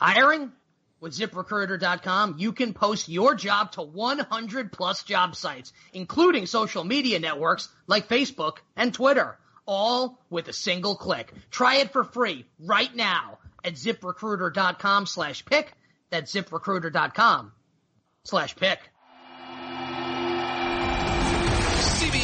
Hiring? With ziprecruiter.com, you can post your job to 100 plus job sites, including social media networks like Facebook and Twitter, all with a single click. Try it for free right now at ziprecruiter.com slash pick. That's ziprecruiter.com slash pick.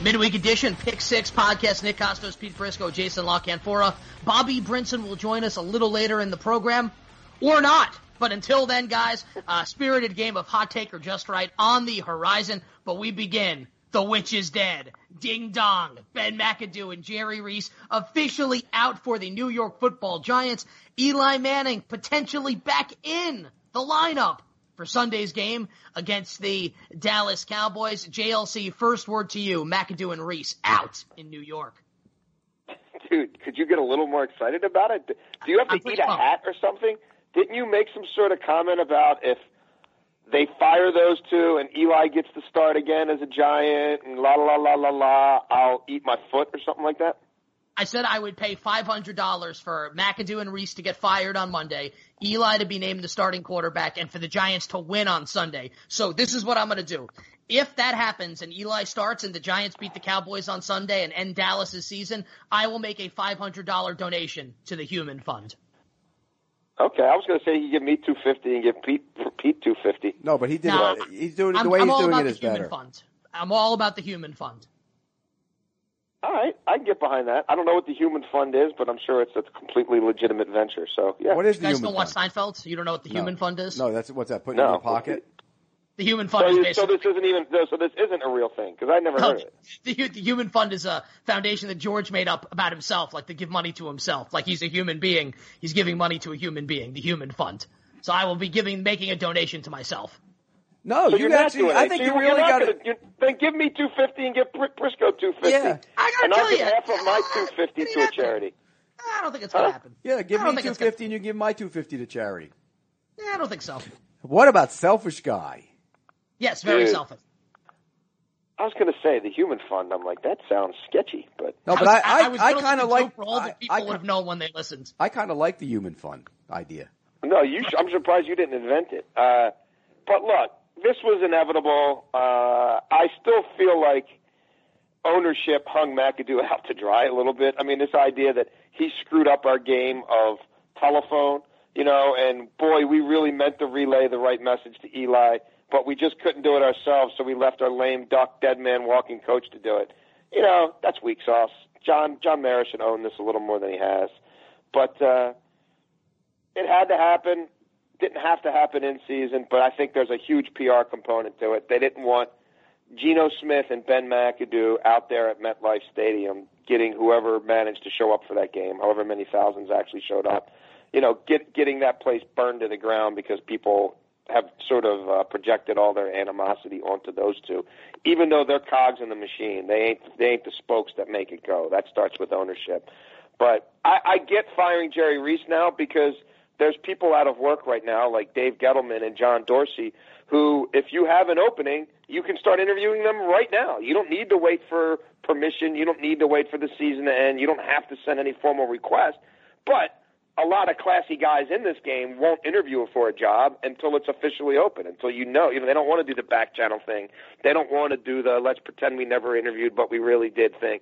Midweek edition, Pick Six podcast. Nick Kostos, Pete Prisco, Jason La Canfora. Bobby Brinson will join us a little later in the program, or not. But until then, guys, spirited game of hot take or just right on the horizon. But we begin. The witch is dead. Ding dong. Ben McAdoo and Jerry Reese officially out for the New York Football Giants. Eli Manning potentially back in the lineup for Sunday's game against the Dallas Cowboys. JLC, first word to you. McAdoo and Reese out in New York. Dude, could you get a little more excited about it? Do you have to eat a hat or something? Didn't you make some sort of comment about if they fire those two and Eli gets to start again as a Giant and la la la la la, I'll eat my foot or something like that? I said I would pay $500 for McAdoo and Reese to get fired on Monday, Eli to be named the starting quarterback, and for the Giants to win on Sunday. So this is what I'm going to do. If that happens and Eli starts and the Giants beat the Cowboys on Sunday and end Dallas' season, I will make a $500 donation to the Human Fund. Okay, I was going to say you give me two fifty and give Pete Pete two fifty. No, but he did. Nah, it. He's doing it the I'm, way I'm he's all doing about it the Human better. Fund. I'm all about the Human Fund. All right, I can get behind that. I don't know what the Human Fund is, but I'm sure it's a completely legitimate venture. So yeah. What is You the guys human don't watch fund? Seinfeld? You don't know what the No. Human Fund is? No, that's what's that? Put it in No. your pocket. The Human Fund So, is you- basically so this isn't even so this isn't a real thing because I never No, heard of it. the, the Human Fund is a foundation that George made up about himself, like to give money to himself. Like he's a human being, he's giving money to a human being, the Human Fund. So I will be giving, making a donation to myself. No, So you you're not actually. doing I it. think So you you're really not got gonna, Then give me two fifty and give Prisco two fifty. Yeah. I gotta and I'll tell give you, half of my two fifty to a charity. I don't think it's gonna Huh? happen. Yeah, give me think two it's gonna- fifty and you give my two fifty to charity. Yeah, I don't think so. What about selfish guy? Yes, very Dude. selfish. I was going to say the Human Fund. I'm like that sounds sketchy, but No, but was- I I, was I, kind of like for all the I, people I, would have known when they listened. I kind of like the human fund idea. no, you. sh- I'm surprised you didn't invent it. Uh, but look, this was inevitable. Uh, I still feel like ownership hung McAdoo out to dry a little bit. I mean, this idea that he screwed up our game of telephone, you know, and boy, we really meant to relay the right message to Eli, but we just couldn't do it ourselves, so we left our lame duck, dead man walking coach to do it. You know, that's weak sauce. John John Mara should own this a little more than he has, but uh, it had to happen. Didn't have to happen in season, but I think there's a huge PR component to it. They didn't want Geno Smith and Ben McAdoo out there at MetLife Stadium getting whoever managed to show up for that game, however many thousands actually showed up. You know, get getting that place burned to the ground because people have sort of uh, projected all their animosity onto those two, even though they're cogs in the machine. They ain't they ain't the spokes that make it go. That starts with ownership. But I, I get firing Jerry Reese now because there's people out of work right now, like Dave Gettleman and John Dorsey, who, if you have an opening, you can start interviewing them right now. You don't need to wait for permission. You don't need to wait for the season to end. You don't have to send any formal request. But a lot of classy guys in this game won't interview for a job until it's officially open, until you know. You know, they don't want to do the back channel thing. They don't want to do the let's pretend we never interviewed but we really did thing.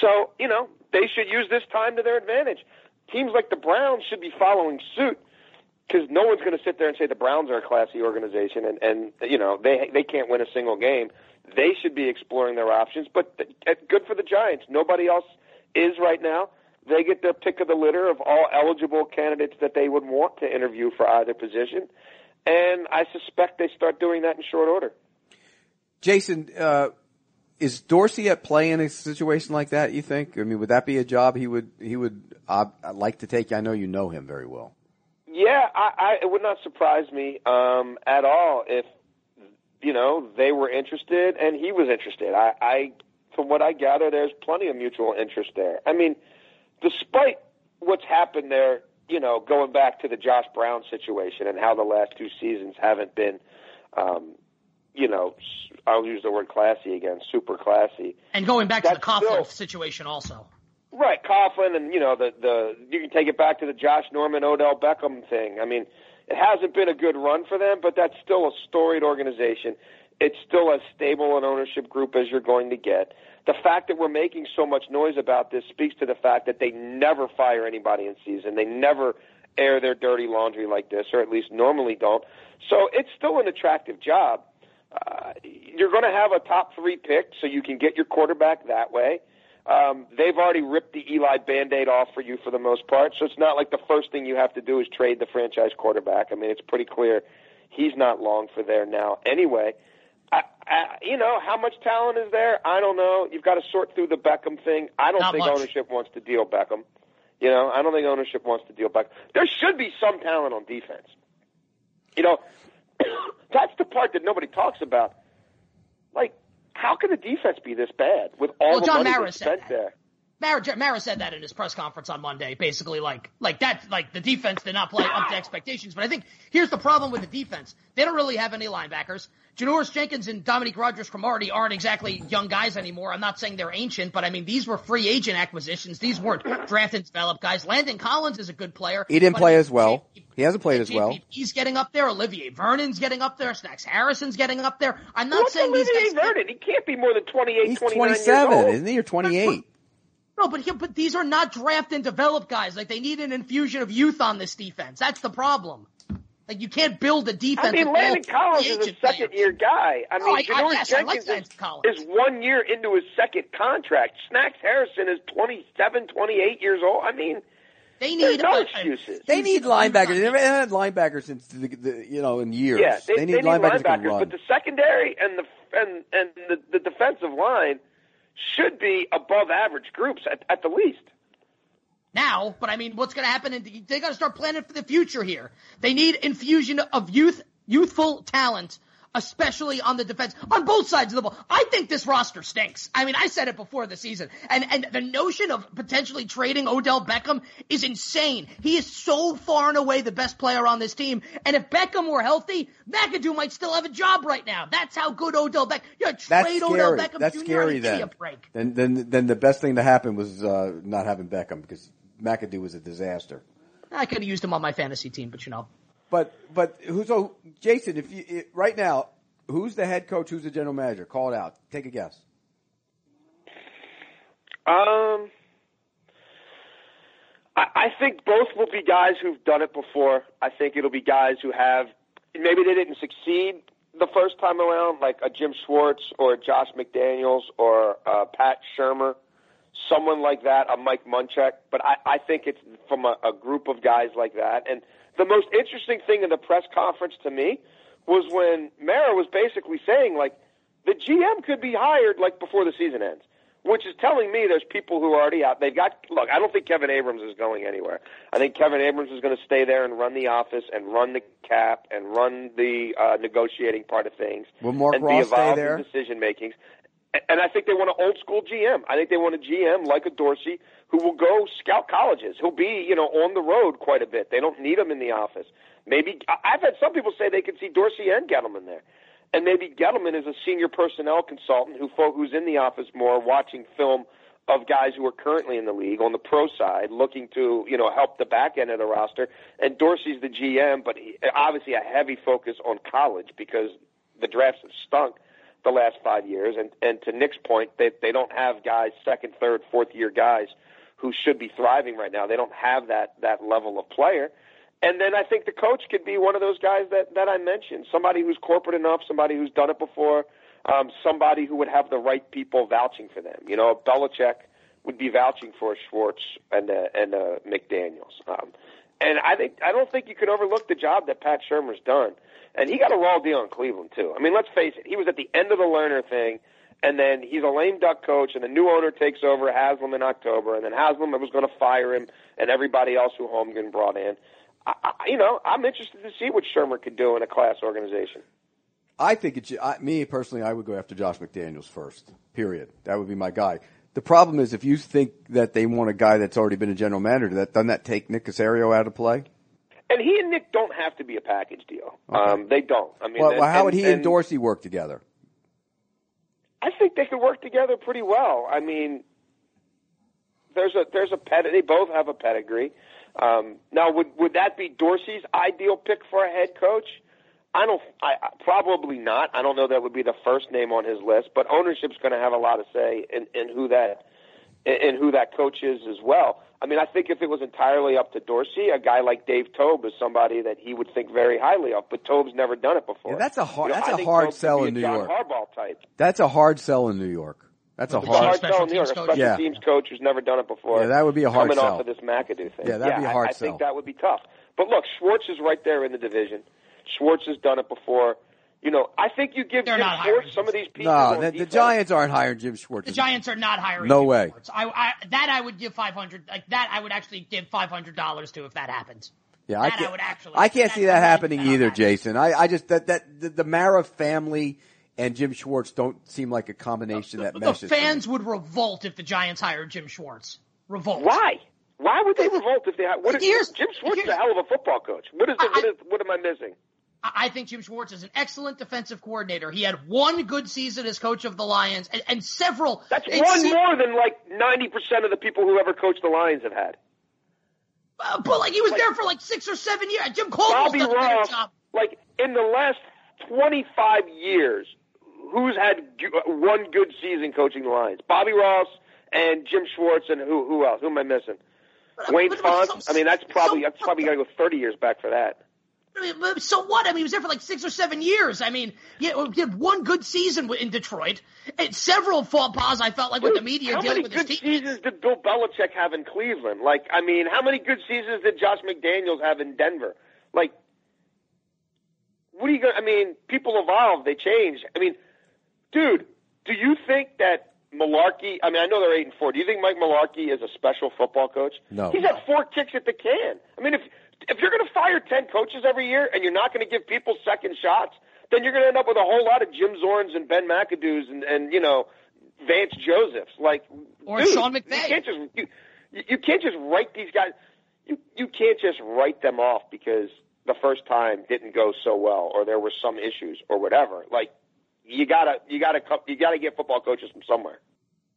So, you know, they should use this time to their advantage. Teams like the Browns should be following suit because no one's going to sit there and say the Browns are a classy organization and and you know they they can't win a single game. They should be exploring their options, but th- good for the Giants. Nobody else is right now. They get their pick of the litter of all eligible candidates that they would want to interview for either position, and I suspect they start doing that in short order. Jason, uh, is Dorsey at play in a situation like that? You think? I mean, would that be a job he would he would uh, like to take? I know you know him very well. Yeah, I, I, it would not surprise me um, at all if you know they were interested and he was interested. I, I, from what I gather, there's plenty of mutual interest there. I mean, despite what's happened there, you know, going back to the Josh Brown situation and how the last two seasons haven't been, um, you know, I'll use the word classy again, super classy. And going back to the That's Coughlin still- situation also. Right, Coughlin, and you know the the you can take it back to the Josh Norman Odell Beckham thing. I mean, it hasn't been a good run for them, but that's still a storied organization. It's still as stable an ownership group as you're going to get. The fact that we're making so much noise about this speaks to the fact that they never fire anybody in season. They never air their dirty laundry like this, or at least normally don't. So it's still an attractive job. Uh, you're going to have a top three pick, so you can get your quarterback that way. Um, they've already ripped the Eli Band-Aid off for you for the most part, so it's not like the first thing you have to do is trade the franchise quarterback. I mean, it's pretty clear he's not long for there now anyway. I, I, you know, how much talent is there? I don't know. You've got to sort through the Beckham thing. I don't Not think much. ownership wants to deal Beckham. You know, I don't think ownership wants to deal Beckham. There should be some talent on defense. You know, that's the part that nobody talks about. Like, how can the defense be this bad with all Well, the John money Mara that's said spent that. there? Mara, Mara said that in his press conference on Monday, basically like like that like the defense did not play up to expectations. But I think here's the problem with the defense. They don't really have any linebackers. Janoris Jenkins and Dominique Rodgers Cromartie aren't exactly young guys anymore. I'm not saying they're ancient, but I mean these were free agent acquisitions. These weren't draft and developed guys. Landon Collins is a good player. He didn't play as well. JP He hasn't played as well. He's getting up there. Olivier Vernon's getting up there. Snacks Harrison's getting up there. I'm not What's saying these Olivier guys. Vernon? He can't be more than 28, He's 29 years 27, isn't he? Or 28. No, but here, but these are not draft and develop guys. Like they need an infusion of youth on this defense. That's the problem. Like you can't build a defense. I mean, Landon Collins is a second year guy. I mean, Oh, I- I- Janoris yes, I like Jenkins is, Collins. is one year into his second contract. Snacks Harrison is 27, 28 years old. I mean, They need no a- a- excuses. They need linebackers. They never had linebackers since the, the you know in years. Yeah, they, need linebackers, that can run. but the secondary and the and and the, the defensive line should be above average groups at, at the least. now, but I mean, what's going to happen? In, they got to start planning for the future here. They need infusion of youth, youthful talent, especially on the defense, on both sides of the ball. I think this roster stinks. I mean, I said it before the season, and and the notion of potentially trading Odell Beckham is insane. He is so far and away the best player on this team, and if Beckham were healthy, McAdoo might still have a job right now. That's how good Odell Beckham. You know, That's trade Odell scary. Beckham That's Jr. scary. and give me Then. a break. then, then, then the best thing to happen was uh, not having Beckham because McAdoo was a disaster. I could have used him on my fantasy team, but you know. But but who's so Jason? If you right now, who's the head coach? Who's the general manager? Call it out. Take a guess. Um, I, I think both will be guys who've done it before. I think it'll be guys who have maybe they didn't succeed the first time around, like a Jim Schwartz or a Josh McDaniels or uh, Pat Shurmur, someone like that, a Mike Munchak. But I, I think it's from a, a group of guys like that. And the most interesting thing in the press conference to me was when Mara was basically saying like the GM could be hired like before the season ends, which is telling me there's people who are already out. They've got look. I don't think Kevin Abrams is going anywhere. I think Kevin Abrams is going to stay there and run the office and run the cap and run the uh, negotiating part of things. Will Mark and Ross be stay involved there? in decision makings. And I think they want an old school GM. I think they want a GM like a Dorsey who will go scout colleges. He'll be, you know, on the road quite a bit. They don't need him in the office. Maybe I've had some people say they could see Dorsey and Gettleman there, and maybe Gettleman is a senior personnel consultant who who's in the office more, watching film of guys who are currently in the league on the pro side, looking to you know help the back end of the roster. And Dorsey's the GM, but he, obviously a heavy focus on college because the drafts have stunk the last five years. And and to Nick's point, they they don't have guys second, third, fourth year guys who should be thriving right now. They don't have that that level of player. And then I think the coach could be one of those guys that that I mentioned, somebody who's corporate enough, somebody who's done it before, um, somebody who would have the right people vouching for them. You know, Belichick would be vouching for Schwartz and uh, and uh, McDaniel's. Um, and I think I don't think you can overlook the job that Pat Shurmur's done. And he got a raw deal in Cleveland too. I mean, let's face it, he was at the end of the Lerner thing, and then he's a lame duck coach, and the new owner takes over Haslam in October, and then Haslam was going to fire him, and everybody else who Holmgren brought in. I, I, you know, I'm interested to see what Shurmur could do in a class organization. I think it. should- I, me personally, I would go after Josh McDaniels first. Period. That would be my guy. The problem is if you think that they want a guy that's already been a general manager, that doesn't that take Nick Caserio out of play? And he and Nick don't have to be a package deal. Um, they don't. I mean, Well, and- how would he and and Dorsey work together? I think they could work together pretty well. I mean, there's a there's a ped. They both have a pedigree. Um, now, would would that be Dorsey's ideal pick for a head coach? I don't. I I- probably not. I don't know that would be the first name on his list, but ownership's going to have a lot to say in, in who that in, in who that coach is as well. I mean, I think if it was entirely up to Dorsey, a guy like Dave Toub is somebody that he would think very highly of. But Toub's never done it before. Yeah, that's a hard- You know, that's I a hard Toub sell in New John York. Harbaugh type. That's a hard sell in New York. That's a With It's a Chief hard. hard sell in New York, teams a special Yeah. teams coach who's never done it before. Yeah, that would be a hard coming sell. off of this McAdoo thing. Yeah, that'd be a hard I, I think that would be tough. But look, Schwartz is right there in the division. Schwartz has done it before. You know, I think you give They're Jim not Schwartz hiring some of these people. No, the, the. Giants aren't hiring Jim Schwartz. The Giants are not hiring. No Jim way. Schwartz. I, I that I would give five hundred. Like that, I would actually give five hundred dollars to if that happens. Yeah, I That I can't. would actually- I can't see that happening bet either, that. Jason. I, I just that that the, the Mara family and Jim Schwartz don't seem like a combination that The meshes. to me. fans would revolt if the Giants hired Jim Schwartz. Revolt. Why? Why would they revolt if they had? What is, Here's- Jim Schwartz is a hell of a football coach. What is, the, I- what is what am I missing? I think Jim Schwartz is an excellent defensive coordinator. He had one good season as coach of the Lions, and, and several. That's one seemed- more than like ninety percent of the people who ever coached the Lions have had. uh, but like he was there for like six or seven years. Jim Caldwell's Bobby done a better job. like in the last 25 years, who's had g- one good season coaching the Lions? Bobby Ross and Jim Schwartz, and who who else? Who am I missing? Wayne but- but Fonte. I mean, that's probably that's probably got to go 30 years back for that. I mean, but So what? I mean, he was there for like six or seven years. I mean, he had, one good season in Detroit, and several faux pas. I felt like with the media how dealing many with his good seasons did Bill Belichick have in Cleveland? Like, I mean, how many good seasons did Josh McDaniels have in Denver? Like, what are you going? to I mean, people evolve, they change. I mean, dude, do you think that Mularkey? I mean, I know they're eight and four. Do you think Mike Mularkey is a special football coach? No. He's had four kicks at the can. I mean, if if you're going to fire ten coaches every year and you're not going to give people second shots, then you're going to end up with a whole lot of Jim Zorns and Ben McAdoo's and and you know Vance Josephs. Like, Or dude, Sean You can't just you, you can't just write these guys. You you can't just write them off because the first time didn't go so well or there were some issues or whatever. Like, you gotta you gotta you gotta get football coaches from somewhere.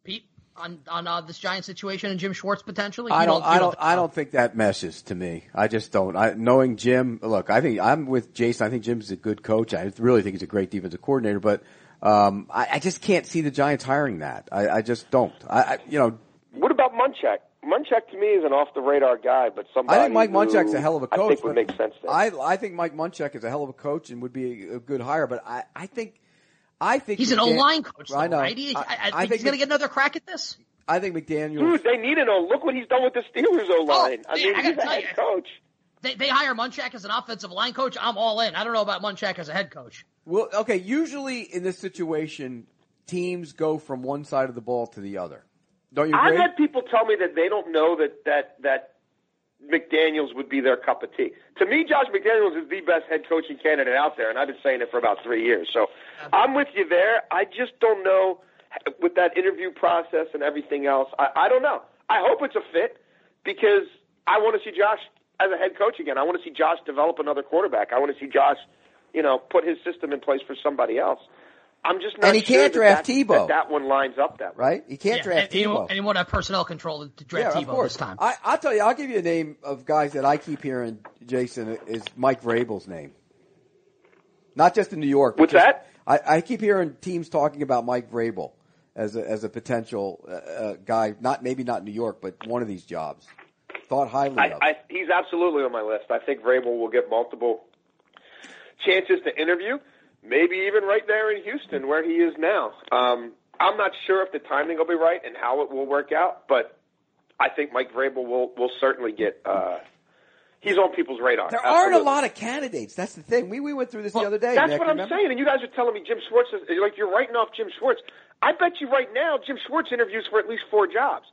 Pete on on uh, this Giant situation and Jim Schwartz potentially. I You don't. I don't. I don't think that meshes to me. I just don't. I, knowing Jim, look, I think I'm with Jason. I think Jim's a good coach. I really think he's a great defensive coordinator. But um, I, I just can't see the Giants hiring that. I, I just don't. I, I, you know, What about Munchak? Munchak to me is an off the radar guy, but somebody I think Mike who Munchak's a hell of a coach. I think would make sense. There. I, I think Mike Munchak is a hell of a coach and would be a, a good hire. But I, I think, I think He's an McDan- O line coach, though, I know. right? He, I, I, I think he's going to get another crack at this. I think McDaniel. Dude, they need an O. Look what he's done with the Steelers O line. Oh, I mean, I he's a tell head you. coach. They, they hire Munchak as an offensive line coach. I'm all in. I don't know about Munchak as a head coach. Well, okay. Usually in this situation, teams go from one side of the ball to the other. Don't you I've had people tell me that they don't know that that that McDaniel's would be their cup of tea. To me, Josh McDaniels is the best head coaching candidate out there, and I've been saying it for about three years. So I'm with you there. I just don't know with that interview process and everything else. I, I don't know. I hope it's a fit because I want to see Josh as a head coach again. I want to see Josh develop another quarterback. I want to see Josh, you know, put his system in place for somebody else. I'm just not And he sure can't that draft that, Tebow. That, that one lines up that way. right? He can't Yeah, draft and, and, you, Tebow. and you want to have personnel control to draft yeah, Tebow of course. this time. I, I'll tell you. I'll give you a name of guys that I keep hearing. Jason is Mike Vrabel's name. Not just in New York. but What's just- that? I, I keep hearing teams talking about Mike Vrabel as a, as a potential uh, uh, guy. Not maybe not New York, but one of these jobs. Thought highly I, of. I, he's absolutely on my list. I think Vrabel will get multiple chances to interview, maybe even right there in Houston where he is now. Um, I'm not sure if the timing will be right and how it will work out, but I think Mike Vrabel will will certainly get. Uh, he's on people's radar. there aren't a lot of candidates. That's the thing. We we went through this the other day. That's Nick, what I'm remember? saying, and you guys are telling me Jim Schwartz is like you're writing off Jim Schwartz. I bet you right now Jim Schwartz interviews for at least four jobs.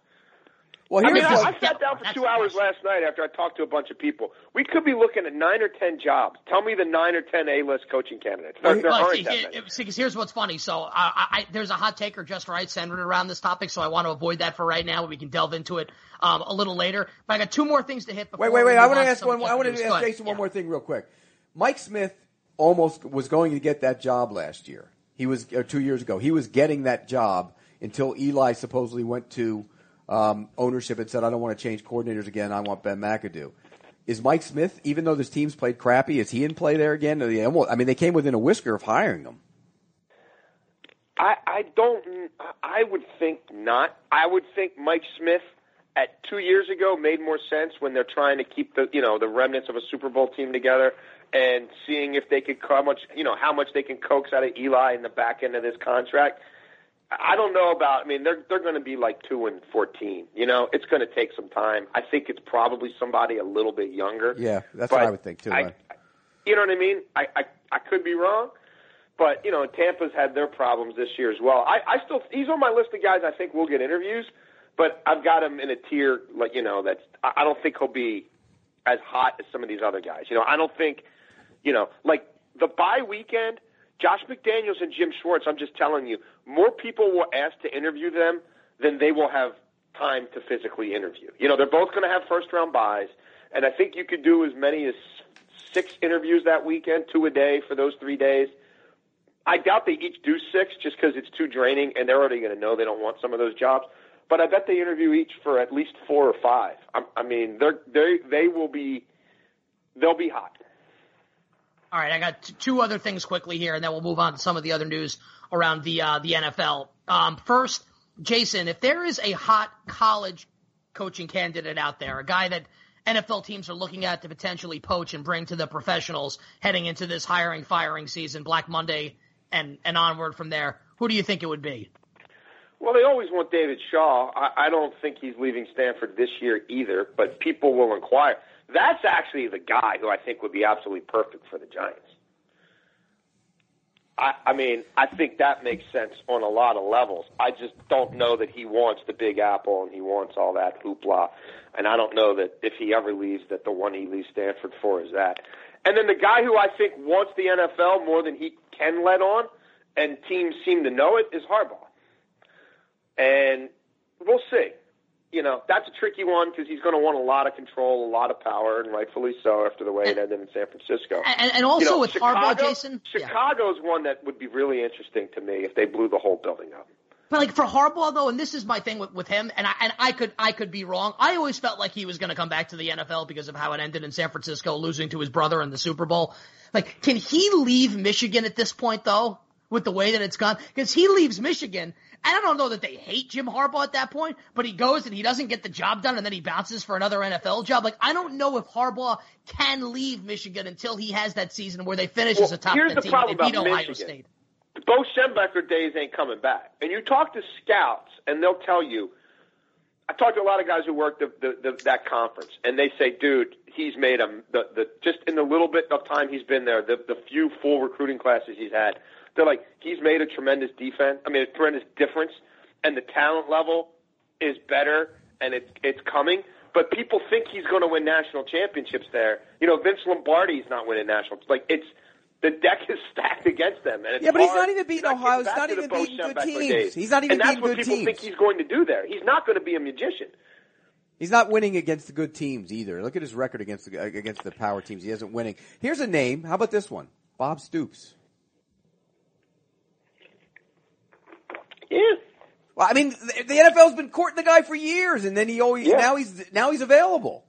Well, I mean, I, I sat down for That's two hours last night after I talked to a bunch of people. We could be looking at nine or ten jobs. Tell me the nine or ten A-list coaching candidates. There, there Well, aren't see, that here- many. see, 'cause here's what's funny. So I, I, I- there's a hot take or just right centered around this topic, so I want to avoid that for right now. We can delve into it um, a little later. But I got two more things to hit. Before Wait, wait, wait. I want to ask one. I want to Go ask ahead. Jason one Yeah. more thing real quick. Mike Smith almost was going to get that job last year. He was uh, two years ago. He was getting that job until Eli supposedly went to um, ownership and said, "I don't want to change coordinators again. I want Ben McAdoo." Is Mike Smith, even though this team's played crappy, is he in play there again? I mean, they came within a whisker of hiring him. I, I don't. I would think not. I would think Mike Smith at two years ago made more sense when they're trying to keep the you know the remnants of a Super Bowl team together and seeing if they could how much you know how much they can coax out of Eli in the back end of this contract. I don't know about. I mean, they're they're going to be like two and fourteen. You know, it's going to take some time. I think it's probably somebody a little bit younger. Yeah, that's what I would think too. I, you know what I mean? I, I I could be wrong, but you know Tampa's had their problems this year as well. I, I still he's on my list of guys I think will get interviews, but I've got him in a tier like you know that's I I don't think he'll be as hot as some of these other guys. You know I don't think you know like the bye weekend. Josh McDaniels and Jim Schwartz. I'm just telling you, more people will ask to interview them than they will have time to physically interview. You know, they're both going to have first round buys, and I think you could do as many as six interviews that weekend, two a day for those three days. I doubt they each do six just because it's too draining, and they're already going to know they don't want some of those jobs. But I bet they interview each for at least four or five. I, I mean, they're they they will be they'll be hot. All right, I got t- two other things quickly here, and then we'll move on to some of the other news around the uh, the NFL. Um, first, Jason, if there is a hot college coaching candidate out there, a guy that NFL teams are looking at to potentially poach and bring to the professionals heading into this hiring firing season, Black Monday, and and onward from there, who do you think it would be? Well, they always want David Shaw. I, I don't think he's leaving Stanford this year either, but people will inquire. That's actually the guy who I think would be absolutely perfect for the Giants. I, I mean, I think that makes sense on a lot of levels. I just don't know that he wants the Big Apple and he wants all that hoopla. And I don't know that if he ever leaves, that the one he leaves Stanford for is that. And then the guy who I think wants the NFL more than he can let on, and teams seem to know it, is Harbaugh. And we'll see. You know, that's a tricky one because he's going to want a lot of control, a lot of power, and rightfully so after the way it ended in San Francisco. And, and also You know, with Chicago, Harbaugh, Jason, yeah. Chicago's one that would be really interesting to me if they blew the whole building up. But like for Harbaugh though, and this is my thing with, with him, and I and I could I could be wrong. I always felt like he was going to come back to the NFL because of how it ended in San Francisco, losing to his brother in the Super Bowl. Like, can he leave Michigan at this point though? With the way that it's gone, because he leaves Michigan, and I don't know that they hate Jim Harbaugh at that point, but he goes and he doesn't get the job done, and then he bounces for another NFL job. Like, I don't know if Harbaugh can leave Michigan until he has that season where they finish as a top here's 10 the team problem beat about Ohio Michigan. State. Bo Schembechler days ain't coming back. And you talk to scouts, and they'll tell you. I talked to a lot of guys who worked the, the, the, that conference, and they say, "Dude, he's made a the, the just in the little bit of time he's been there, the the few full recruiting classes he's had, they're like he's made a tremendous defense. I mean, a tremendous difference, and the talent level is better, and it's it's coming. But people think he's going to win national championships there. You know, Vince Lombardi's not winning national. Like it's the deck is stacked against them, and it's Yeah, but he's not even beating You're Ohio. He's not even beating good teams. days. He's not even and that's what people teams. think he's going to do there. He's not going to be a magician. He's not winning against the good teams either. Look at his record against the, against the power teams. He isn't winning. Here's a name. How about this one? Bob Stoops. Yeah. Well, I mean, the, the NFL's been courting the guy for years, and then he always Yeah. now he's now he's available.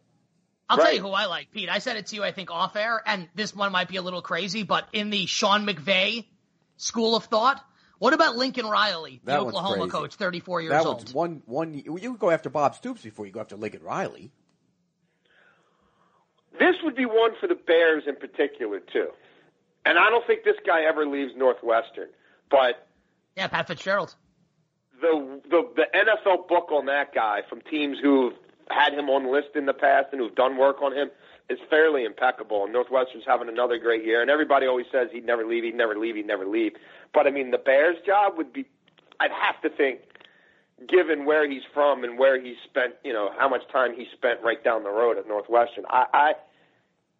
I'll tell you who I like, Pete. I said it to you, I think, off air, and this one might be a little crazy, but in the Sean McVay school of thought, what about Lincoln Riley, the That Oklahoma coach, 34 years that old? one's one one. You you go after Bob Stoops before you go after Lincoln Riley. This would be one for the Bears in particular too. And I don't think this guy ever leaves Northwestern. But Yeah, Pat Fitzgerald. The the the NFL book on that guy from teams who've had him on list in the past and who've done work on him is fairly impeccable. And Northwestern's having another great year. And everybody always says he'd never leave, he'd never leave, he'd never leave. But I mean, the Bears job would be. I'd have to think given where he's from and where he spent, you know, how much time he spent right down the road at Northwestern. I, I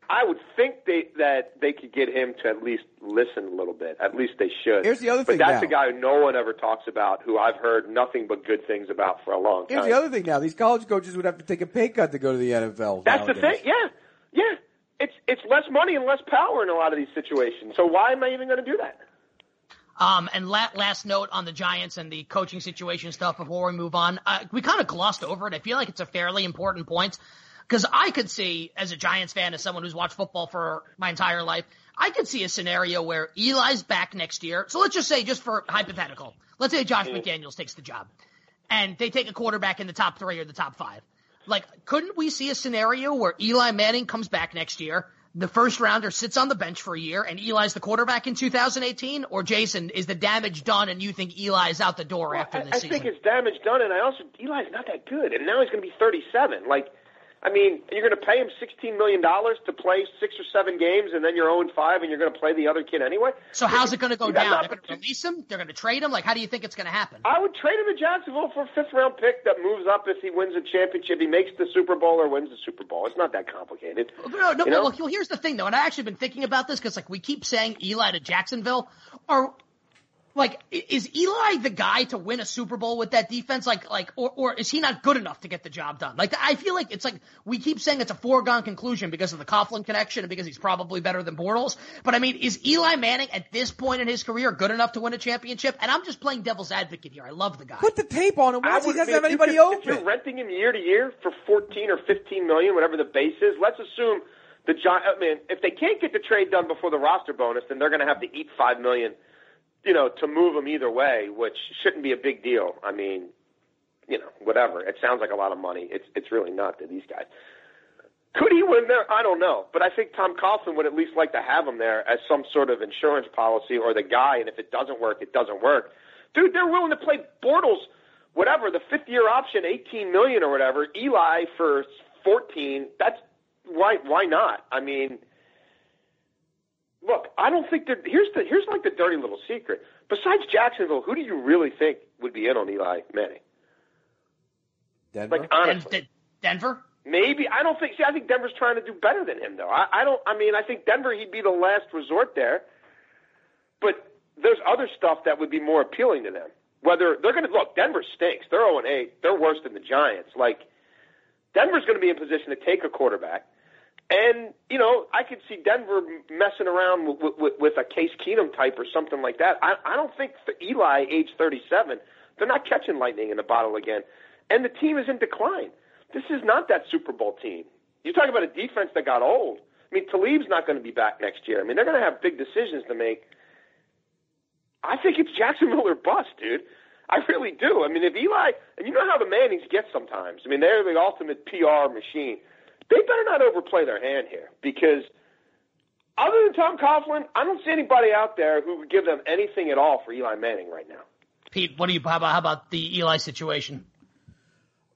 I would think they, that they could get him to at least listen a little bit. At least they should. Here's the other thing. but thing. that's now. a guy who no one ever talks about, who I've heard nothing but good things about for a long Here's time. Here's the other thing. Now these college coaches would have to take a pay cut to go to the NFL. That's nowadays. the thing. Yeah, yeah. It's it's less money and less power in a lot of these situations. So why am I even going to do that? Um, and la- last note on the Giants and the coaching situation stuff before we move on. Uh, we kind of glossed over it. I feel like it's a fairly important point because I could see, as a Giants fan, as someone who's watched football for my entire life, I could see a scenario where Eli's back next year. So let's just say, just for hypothetical, let's say Josh mm-hmm. McDaniels takes the job and they take a quarterback in the top three or the top five. Like, couldn't we see a scenario where Eli Manning comes back next year? The first rounder sits on the bench for a year and Eli's the quarterback in 2018? Or Jason, is the damage done and you think Eli's out the door after I, this I season? I think it's damage done, and I also Eli's not that good, and now he's going to be 37. Like, I mean, you're going to pay him 16 million dollars to play six or seven games, and then you're 0 5, and you're going to play the other kid anyway. so how's it going to go down? They're going to release him? They're going to trade him? Like, how do you think it's going to happen? I would trade him to Jacksonville for a fifth round pick that moves up if he wins a championship. He makes the Super Bowl or wins the Super Bowl. It's not that complicated. No, no, You know? well, here's the thing though, and I actually been thinking about this because like we keep saying Eli to Jacksonville, or like is Eli the guy to win a Super Bowl with that defense? Like, like, or or is he not good enough to get the job done? Like, I feel like it's like we keep saying it's a foregone conclusion because of the Coughlin connection and because he's probably better than Bortles. But I mean, is Eli Manning at this point in his career good enough to win a championship? And I'm just playing devil's advocate here. I love the guy. Put the tape on him. I Once he doesn't have anybody could- If you're renting him year to year for 14 or 15 million, whatever the base is, let's assume the Gi- I mean, if they can't get the trade done before the roster bonus, then they're going to have to eat five million, you know, to move him either way, which shouldn't be a big deal. I mean, you know, whatever. It sounds like a lot of money. It's it's really not to these guys. Could he win there? I don't know, but I think Tom Coughlin would at least like to have him there as some sort of insurance policy or the guy. And if it doesn't work, it doesn't work. Dude, they're willing to play Bortles, whatever the fifth year option, eighteen million or whatever. Eli for fourteen. That's why. Why not? I mean, look, I don't think that. Here's the here's like the dirty little secret. Besides Jacksonville, who do you really think would be in on Eli Manning? Denver. Like Den- honestly. Den- Denver? Maybe I don't think. See, I think Denver's trying to do better than him, though. I, I don't. I mean, I think Denver he'd be the last resort there, but there's other stuff that would be more appealing to them. Whether they're going to look, Denver stinks. They're 0 and 8. They're worse than the Giants. Like Denver's going to be in position to take a quarterback, and you know I could see Denver messing around with, with, with a Case Keenum type or something like that. I, I don't think for Eli, age 37, they're not catching lightning in the bottle again, and the team is in decline. This is not that Super Bowl team. You're talking about a defense that got old. I mean, Talib's not going to be back next year. I mean, they're going to have big decisions to make. I think it's Jacksonville or bust, dude. I really do. I mean, if Eli, and you know how the Mannings get sometimes. I mean, they're the ultimate PR machine. They better not overplay their hand here because other than Tom Coughlin, I don't see anybody out there who would give them anything at all for Eli Manning right now. Pete, what do you, how about, how about the Eli situation?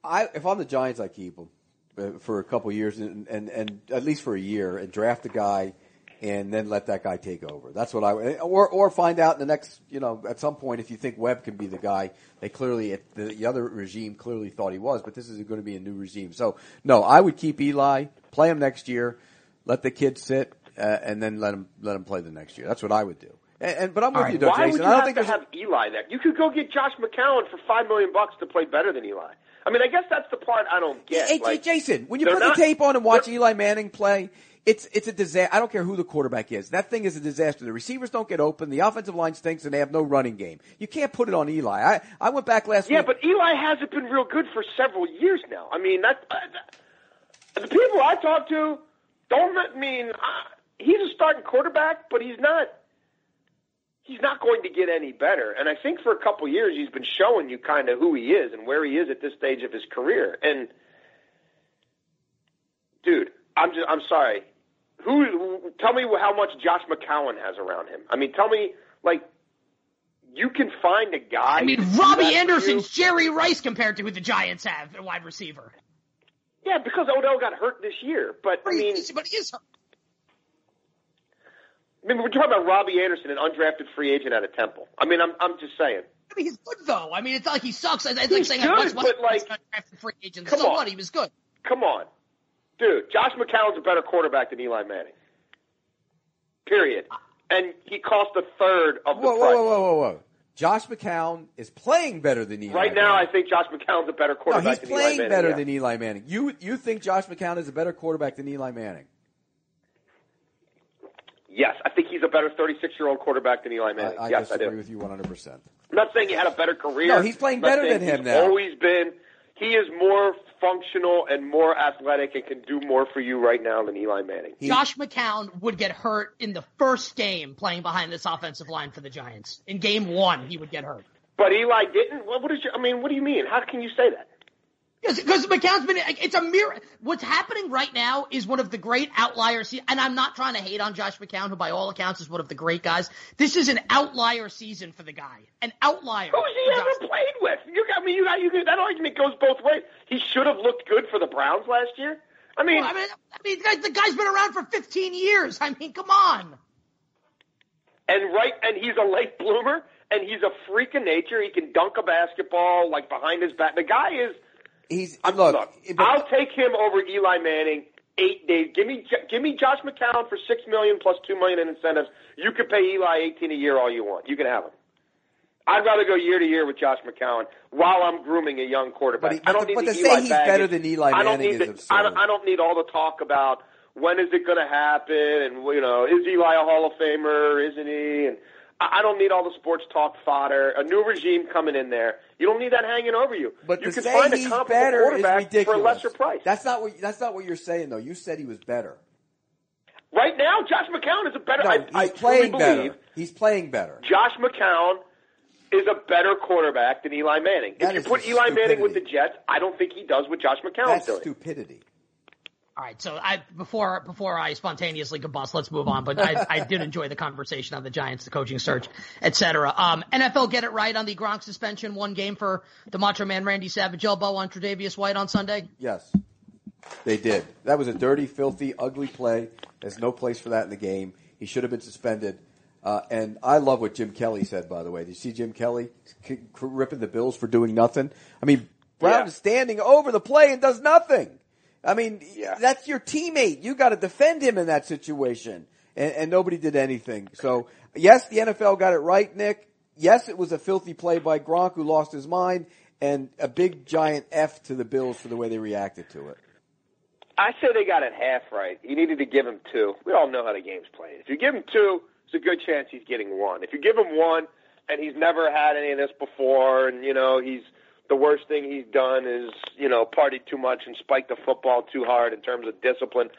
I if I'm the Giants, I keep him uh, for a couple years and, and and at least for a year and draft a guy and then let that guy take over. That's what I or or find out in the next you know at some point if you think Webb can be the guy. They clearly the, the other regime clearly thought he was, but this is going to be a new regime. So no, I would keep Eli, play him next year, let the kid sit, uh, and then let him let him play the next year. That's what I would do. And, and but I'm with right, you, though, Why Jason. would you I don't have think to have Eli there? You could go get Josh McCown for five million bucks to play better than Eli. I mean, I guess that's the part I don't get. Hey, like, Jason, when you put not- the tape on and watch Eli Manning play, it's it's a disaster. I don't care who the quarterback is. That thing is a disaster. The receivers don't get open. The offensive line stinks, and they have no running game. You can't put it on Eli. I I went back last week. Yeah, week. but Eli hasn't been real good for several years now. I mean, that, uh, that the people I talk to don't mean uh, he's a starting quarterback, but he's not. He's not going to get any better. And I think for a couple years he's been showing you kind of who he is and where he is at this stage of his career. And dude, I'm just I'm sorry. Who, tell me how much Josh McCown has around him? I mean, tell me like you can find a guy. I mean, Robbie Anderson's you. Jerry Rice compared to who the Giants have at wide receiver. Yeah, because Odell got hurt this year. But I mean, but he is hurt. I mean, we're talking about Robbie Anderson, an undrafted free agent out of Temple. I mean, I'm I'm just saying. I mean, he's good though. I mean, it's not like he sucks. It's like He's saying good, Wes but, like, was not drafted free agent. come So on. what? He was good. Come on, dude. Josh McCown's a better quarterback than Eli Manning. Period. And he cost a third of the Whoa, price. whoa, whoa, whoa, whoa, whoa! Josh McCown is playing better than Eli. Right now, I think Josh McCown's a better quarterback. no, he's than Eli playing Manning. better yeah. than Eli Manning. You you think Josh McCown is a better quarterback than Eli Manning? Yes, I think he's a better 36 year old quarterback than Eli Manning. I yes, I disagree do. with you 100. percent I'm not saying he had a better career. No, he's playing better than him he's now. Always been. He is more functional and more athletic and can do more for you right now than Eli Manning. Josh McCown would get hurt in the first game playing behind this offensive line for the Giants. In game one, he would get hurt. But Eli didn't. What, what is your? I mean, what do you mean? How can you say that? Because McCown's been, it's a mirror. What's happening right now is one of the great outliers. And I'm not trying to hate on Josh McCown, who by all accounts is one of the great guys. This is an outlier season for the guy. An outlier. Who's he ever Josh- played with? You got I mean, you got you. That argument goes both ways. He should have looked good for the Browns last year. I mean, Well, I mean, I mean, the guy- the guy's been around for 15 years. I mean, come on. and right, and he's a late bloomer, and he's a freak of nature. He can dunk a basketball like behind his back. The guy is. He's I'm, look. look, but- I'll take him over Eli Manning. Eight days. Give me, give me Josh McCown for six million plus two million in incentives. You could pay Eli eighteen a year all you want. You can have him. I'd rather go year to year with Josh McCown while I'm grooming a young quarterback. But he- I don't but need to the say Eli he's baggage. better than Eli Manning I don't need the, absurd. I don't, I don't need all the talk about when is it going to happen and you know is Eli a Hall of Famer? Isn't he? And I don't need all the sports talk fodder. A new regime coming in there. You don't need that hanging over you. But you can find a he's comparable better is quarterback for a lesser price. That's not what that's not what you're saying though. You said he was better. right now, Josh McCown is a better. No, I, he's I playing truly better. believe He's playing better. Josh McCown is a better quarterback than Eli Manning. That if you put Eli Manning with the. Jets, I don't think he does what Josh McCown's That's doing. stupidity. All right, so I before before I spontaneously combust, let's move on. But I, I did enjoy the conversation on the Giants, the coaching search, etc. Um, NFL get it right on the Gronk suspension. One game for the Macho Man Randy Savage elbow on Tre'Davious White on Sunday. Yes, they did. That was a dirty, filthy, ugly play. There's no place for that in the game. He should have been suspended. Uh, and I love what Jim Kelly said. By the way, did you see Jim Kelly ripping the Bills for doing nothing? I mean, Brown Yeah. is standing over the play and does nothing. I mean, Yeah. that's your teammate. You got to defend him in that situation, and, and nobody did anything. So, yes, the NFL got it right, Nick. Yes, it was a filthy play by Gronk who lost his mind, and a big giant F to the Bills for the way they reacted to it. I say they got it half right. You needed to give him two. We all know how the game's played. If you give him two, there's a good chance he's getting one. If you give him one and he's never had any of this before, and you know he's the worst thing he's done is you know partied too much and spiked the football too hard in terms of discipline,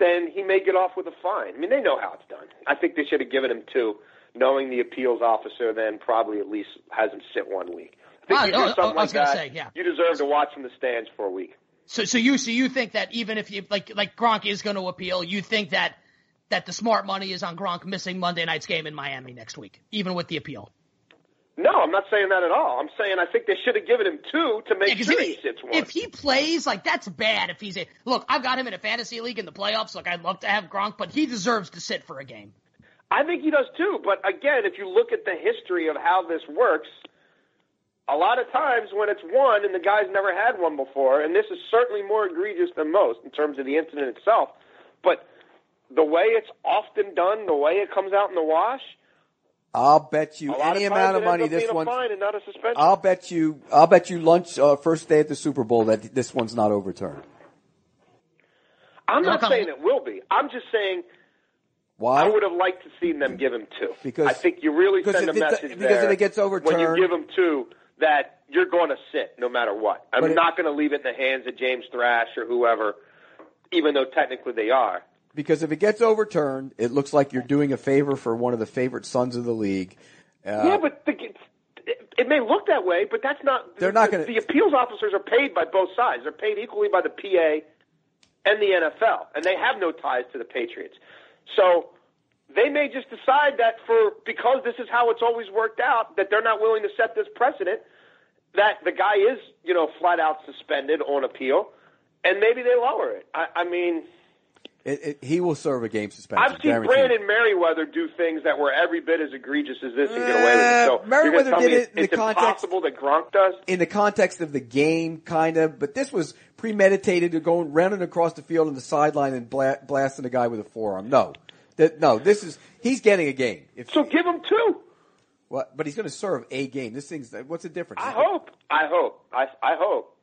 then he may get off with a fine. I mean, they know how it's done. I think they should have given him two, knowing the appeals officer then probably at least has him sit one week. I think Ah, you do oh, something oh, I was like gonna that, say, yeah. you deserve to watch from the stands for a week. So, so you, so you think that even if you like, like Gronk is going to appeal, you think that that the smart money is on Gronk missing Monday night's game in Miami next week, even with the appeal. No, I'm not saying that at all. I'm saying I think they should have given him two to make Yeah, sure if, he sits one. if he plays, like that's bad. If he's a look, I've got him in a fantasy league in the playoffs. Look, I'd love to have Gronk, but he deserves to sit for a game. I think he does too. But again, if you look at the history of how this works, a lot of times when it's one and the guy's never had one before, and this is certainly more egregious than most in terms of the incident itself, but the way it's often done, the way it comes out in the wash, I'll bet you any of amount of money this being one. a fine and not a. I'll bet you. I'll bet you lunch uh, first day at the Super Bowl that this one's not overturned. I'm not Look, saying it will be. I'm just saying Why? I would have liked to seen them give him two. Because- I think you really because send a if it- message because there if it gets overturned when you give him two that you're going to sit no matter what. I'm not going to leave it in the hands of James Thrash or whoever, even though technically they are. Because if it gets overturned, it looks like you're doing a favor for one of the favorite sons of the league. Uh, yeah, but the, it, it may look that way, but that's not. They're not gonna- The appeals officers are paid by both sides. They're paid equally by the PA and the NFL, and they have no ties to the Patriots. So they may just decide that for because this is how it's always worked out, that they're not willing to set this precedent. That the guy is, you know, flat out suspended on appeal, and maybe they lower it. I, I mean, It, it, he will serve a game suspension. I've seen guaranteed. Brandon Meriweather do things that were every bit as egregious as this and get away with it. So Uh, Meriweather gonna tell did it it's, in the context- impossible that Gronk does. in the context of the game, kind of, but this was premeditated to going running across the field on the sideline and bla- blasting a guy with a forearm. No, that no, this is he's getting a game. If So give him two. what, but he's going to serve a game. This thing's what's the difference? I hope. I hope. I I hope.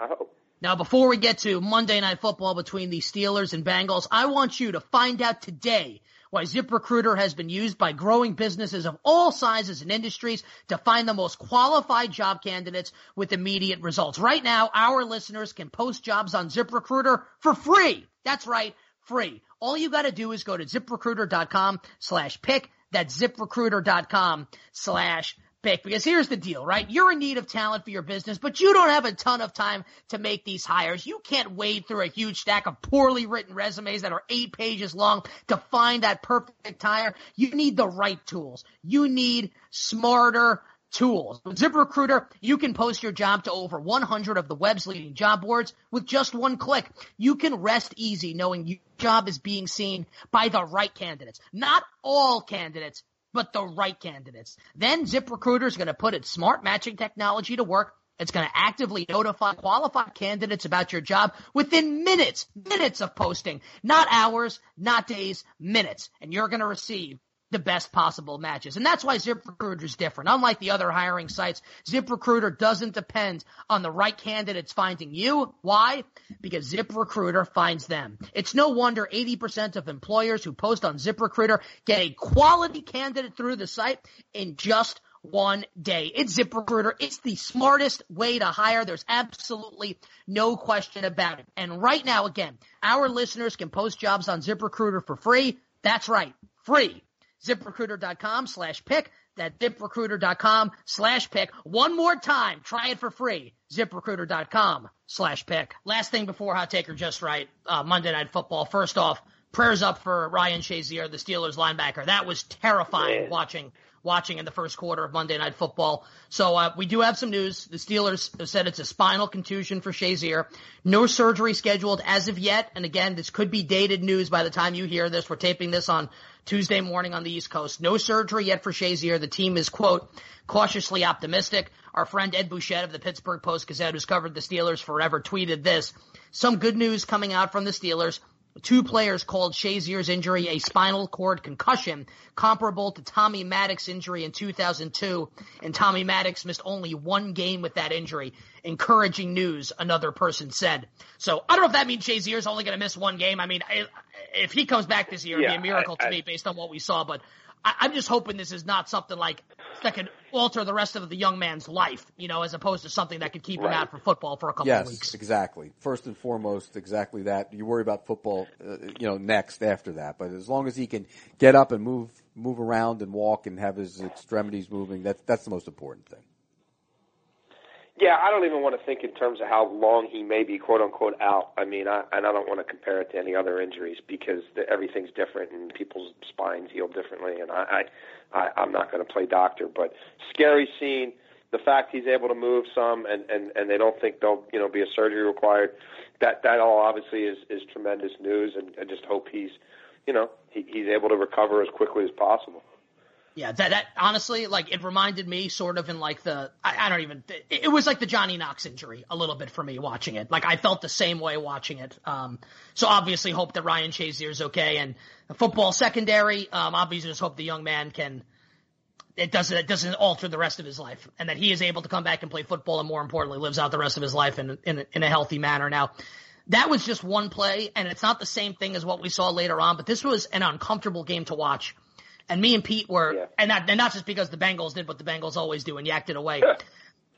I hope. Now, before we get to Monday Night Football between the Steelers and Bengals, I want you to find out today why ZipRecruiter has been used by growing businesses of all sizes and industries to find the most qualified job candidates with immediate results. Right now, our listeners can post jobs on ZipRecruiter for free. That's right, free. All you gotta do is go to ziprecruiter.com slash pick. That's ziprecruiter.com slash pick. Because here's the deal, right? You're in need of talent for your business, but you don't have a ton of time to make these hires. You can't wade through a huge stack of poorly written resumes that are eight pages long to find that perfect hire. You need the right tools. You need smarter tools. With ZipRecruiter, you can post your job to over 100 of the web's leading job boards with just one click. You can rest easy knowing your job is being seen by the right candidates. Not all candidates, but the right candidates. Then ZipRecruiter is going to put its smart matching technology to work. It's going to actively notify qualified candidates about your job within minutes, minutes of posting, not hours, not days, minutes. And you're going to receive the best possible matches. And that's why ZipRecruiter is different. Unlike the other hiring sites, ZipRecruiter doesn't depend on the right candidates finding you. Why? Because ZipRecruiter finds them. It's no wonder 80% of employers who post on ZipRecruiter get a quality candidate through the site in just one day. It's ZipRecruiter. It's the smartest way to hire. There's absolutely no question about it. And right now, again, our listeners can post jobs on ZipRecruiter for free. That's right. Free ziprecruiter.com slash pick. That ziprecruiter.com slash pick. One more time. Try it for free. ziprecruiter.com slash pick. Last thing before Hot Take or Just Right, uh, Monday Night Football. First off, prayers up for Ryan Shazier, the Steelers linebacker. That was terrifying Man. watching watching in the first quarter of Monday Night Football. So uh, we do have some news. The Steelers have said it's a spinal contusion for Shazier. No surgery scheduled as of yet. And again, this could be dated news by the time you hear this. We're taping this on Tuesday morning on the East Coast. No surgery yet for Shazier. The team is, quote, cautiously optimistic. Our friend Ed Bouchette of the Pittsburgh Post Gazette, who's covered the Steelers forever, tweeted this. Some good news coming out from the Steelers. Two players called Shazier's injury a spinal cord concussion, comparable to Tommy Maddox's injury in 2002, and Tommy Maddox missed only one game with that injury. Encouraging news, another person said. So I don't know if that means Shazier's only going to miss one game. I mean, I, if he comes back this year, it'd Yeah, be a miracle I- to I- me based on what we saw. But I, I'm just hoping this is not something like that could alter the rest of the young man's life, you know, as opposed to something that could keep him out for football for a couple Yes, of weeks. exactly. First and foremost, exactly that. You worry about football, uh, you know, next after that. But as long as he can get up and move, move around and walk and have his extremities moving, that's that's the most important thing. Yeah, I don't even want to think in terms of how long he may be quote unquote out. I mean, I, and I don't want to compare it to any other injuries because the, everything's different and people's spines heal differently. And I, I, I I'm not going to play doctor, but scary scene. The fact he's able to move some and and and they don't think there'll you know be a surgery required. That that all obviously is is tremendous news, and I just hope he's you know he, he's able to recover as quickly as possible. Yeah, that, that honestly, like, it reminded me sort of in like the, I, I don't even, it, it was like the Johnny Knox injury a little bit for me watching it. Like, I felt the same way watching it. Um, so obviously hope that Ryan Shazier's okay and football secondary, um, obviously just hope the young man can, it doesn't, it doesn't alter the rest of his life and that he is able to come back and play football and more importantly lives out the rest of his life in, in, in a healthy manner. Now, that was just one play and it's not the same thing as what we saw later on, but this was an uncomfortable game to watch. And me and Pete were, Yeah. and, not, and not just because the Bengals did what the Bengals always do and yacked it away.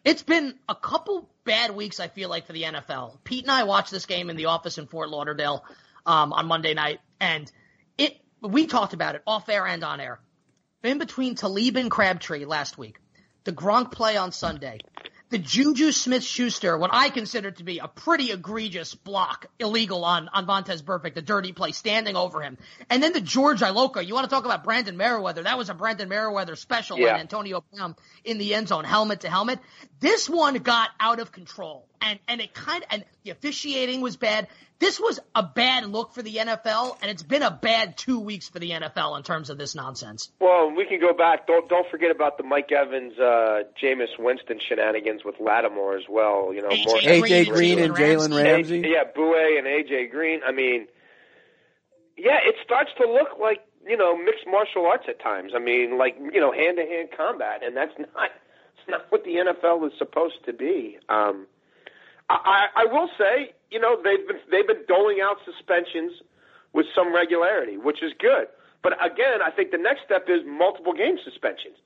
It's been a couple bad weeks, I feel like, for the NFL. Pete and I watched this game in the office in Fort Lauderdale um, on Monday night, and it we talked about it off air and on air. In between Talib and Crabtree last week, the Gronk play on Sunday, the Juju Smith Schuster, what I consider to be a pretty egregious block, illegal on, on Vontaze Burfict, a dirty play, standing over him. And then the George Iloka, you want to talk about Brandon Meriweather, that was a Brandon Meriweather special Yeah. on Antonio Brown in the end zone, helmet to helmet. This one got out of control. And and it kind of and the officiating was bad. This was a bad look for the NFL, and it's been a bad two weeks for the NFL in terms of this nonsense. Well, we can go back. Don't don't forget about the Mike Evans, uh, Jameis Winston shenanigans with Lattimore as well. You know, AJ more AJ Green, Green and Jalen Jalen Ramsey. Yeah, Bouye and AJ Green. I mean, yeah, it starts to look like you know mixed martial arts at times. I mean, like you know hand to hand combat, and that's not it's not what the NFL is supposed to be. Um, I, I will say, you know, they've been they've been doling out suspensions with some regularity, which is good. But again, I think the next step is multiple game suspensions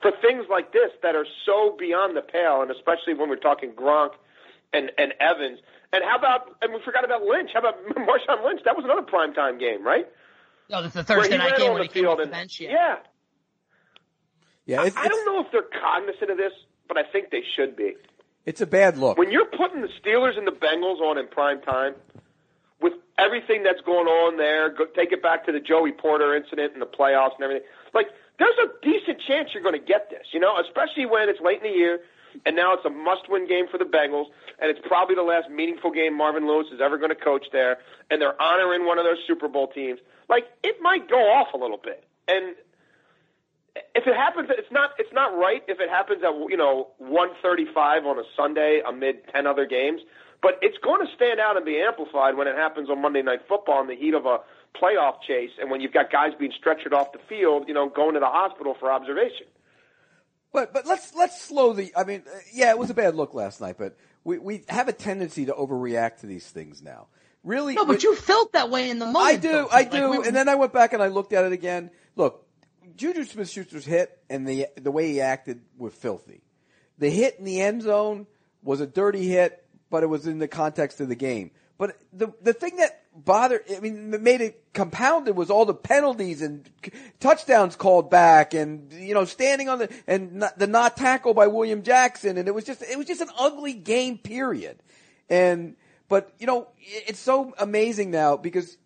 for things like this that are so beyond the pale, and especially when we're talking Gronk and and Evans. And how about and we forgot about Lynch? How about Marshawn Lynch? That was another primetime game, right? No, that's the Where Thursday he night game on when the he came off field the and bench. Yeah. yeah. Yeah, it's, I don't know if they're cognizant of this, but I think they should be. It's a bad look. When you're putting the Steelers and the Bengals on in prime time, with everything that's going on there, go, take it back to the Joey Porter incident and the playoffs and everything. Like, there's a decent chance you're going to get this, you know, especially when it's late in the year, and now it's a must-win game for the Bengals, and it's probably the last meaningful game Marvin Lewis is ever going to coach there, and they're honoring one of those Super Bowl teams. Like, it might go off a little bit, and if it happens, it's not it's not right if it happens at you know 1:35 on a Sunday amid 10 other games, but it's going to stand out and be amplified when it happens on Monday Night Football in the heat of a playoff chase, and when you've got guys being stretchered off the field, you know, going to the hospital for observation. But but let's let's slow the. I mean, uh, yeah, it was a bad look last night, but we we have a tendency to overreact to these things now. Really, No, but you felt that way in the moment. I do, though. I Like, do. we- and then I went back and I looked at it again. Look, Juju Smith-Schuster's hit and the the way he acted were filthy. The hit in the end zone was a dirty hit, but it was in the context of the game. But the the thing that bothered, I mean, that made it compounded was all the penalties and touchdowns called back, and you know, standing on the and not, the not tackle by William Jackson, and it was just it was just an ugly game. Period. And but you know, it's so amazing now because,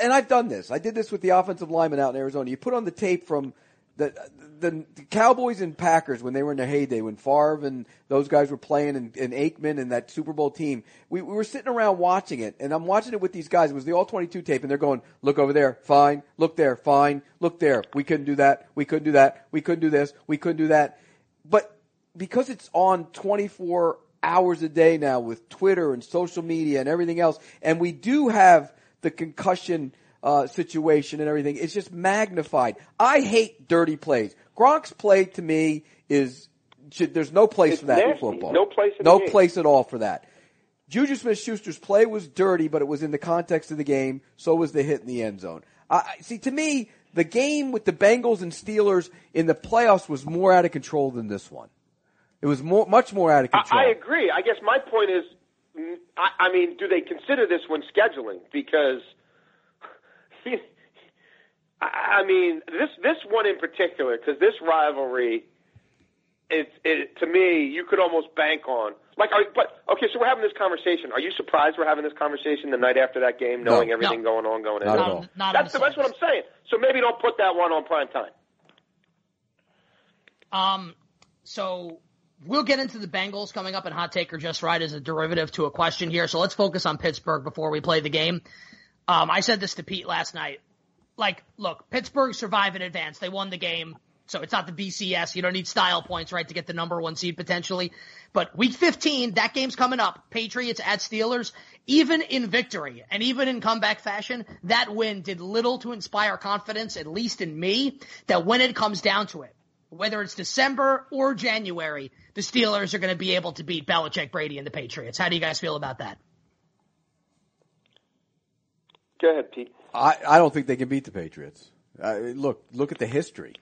and I've done this. I did this with the offensive lineman out in Arizona. You put on the tape from the, the the Cowboys and Packers when they were in their heyday, when Favre and those guys were playing, and, and Aikman and that Super Bowl team. We, we were sitting around watching it, and I'm watching it with these guys. It was the All 22 tape, and they're going, "Look over there, fine. Look there, fine. Look there. We couldn't do that. We couldn't do that. We couldn't do this. We couldn't do that." But because it's on 24 hours a day now with Twitter and social media and everything else, and we do have the concussion uh, situation and everything, it's just magnified. I hate dirty plays. Gronk's play to me is should, there's no place It's for that in football. No place no game. place at all for that. Juju Smith-Schuster's play was dirty, but it was in the context of the game. So was the hit in the end zone. See, to me, the game with the Bengals and Steelers in the playoffs was more out of control than this one. It was more, much more out of control. I, I agree. I guess my point is, I, I mean, do they consider this when scheduling? Because, I I mean, this this one in particular, because this rivalry, it, it to me, you could almost bank on. Like, are, but okay, so we're having this conversation. Are you surprised we're having this conversation the night after that game, No. knowing everything No. going on going Not in? at all. Not, not That's on the, the that's what I'm saying. So maybe don't put that one on prime time. Um, so we'll get into the Bengals coming up in Hot Take or Just Right as a derivative to a question here. So let's focus on Pittsburgh before we play the game. Um, I said this to Pete last night. Like, look, Pittsburgh survived in advance. They won the game. So it's not the BCS. You don't need style points, right, to get the number one seed potentially. But week 15, that game's coming up. Patriots at Steelers. Even in victory and even in comeback fashion, that win did little to inspire confidence, at least in me, that when it comes down to it, whether it's December or January, the Steelers are going to be able to beat Belichick, Brady, and the Patriots. How do you guys feel about that? Go ahead, Pete. I, I don't think they can beat the Patriots. Uh, look, look at the history.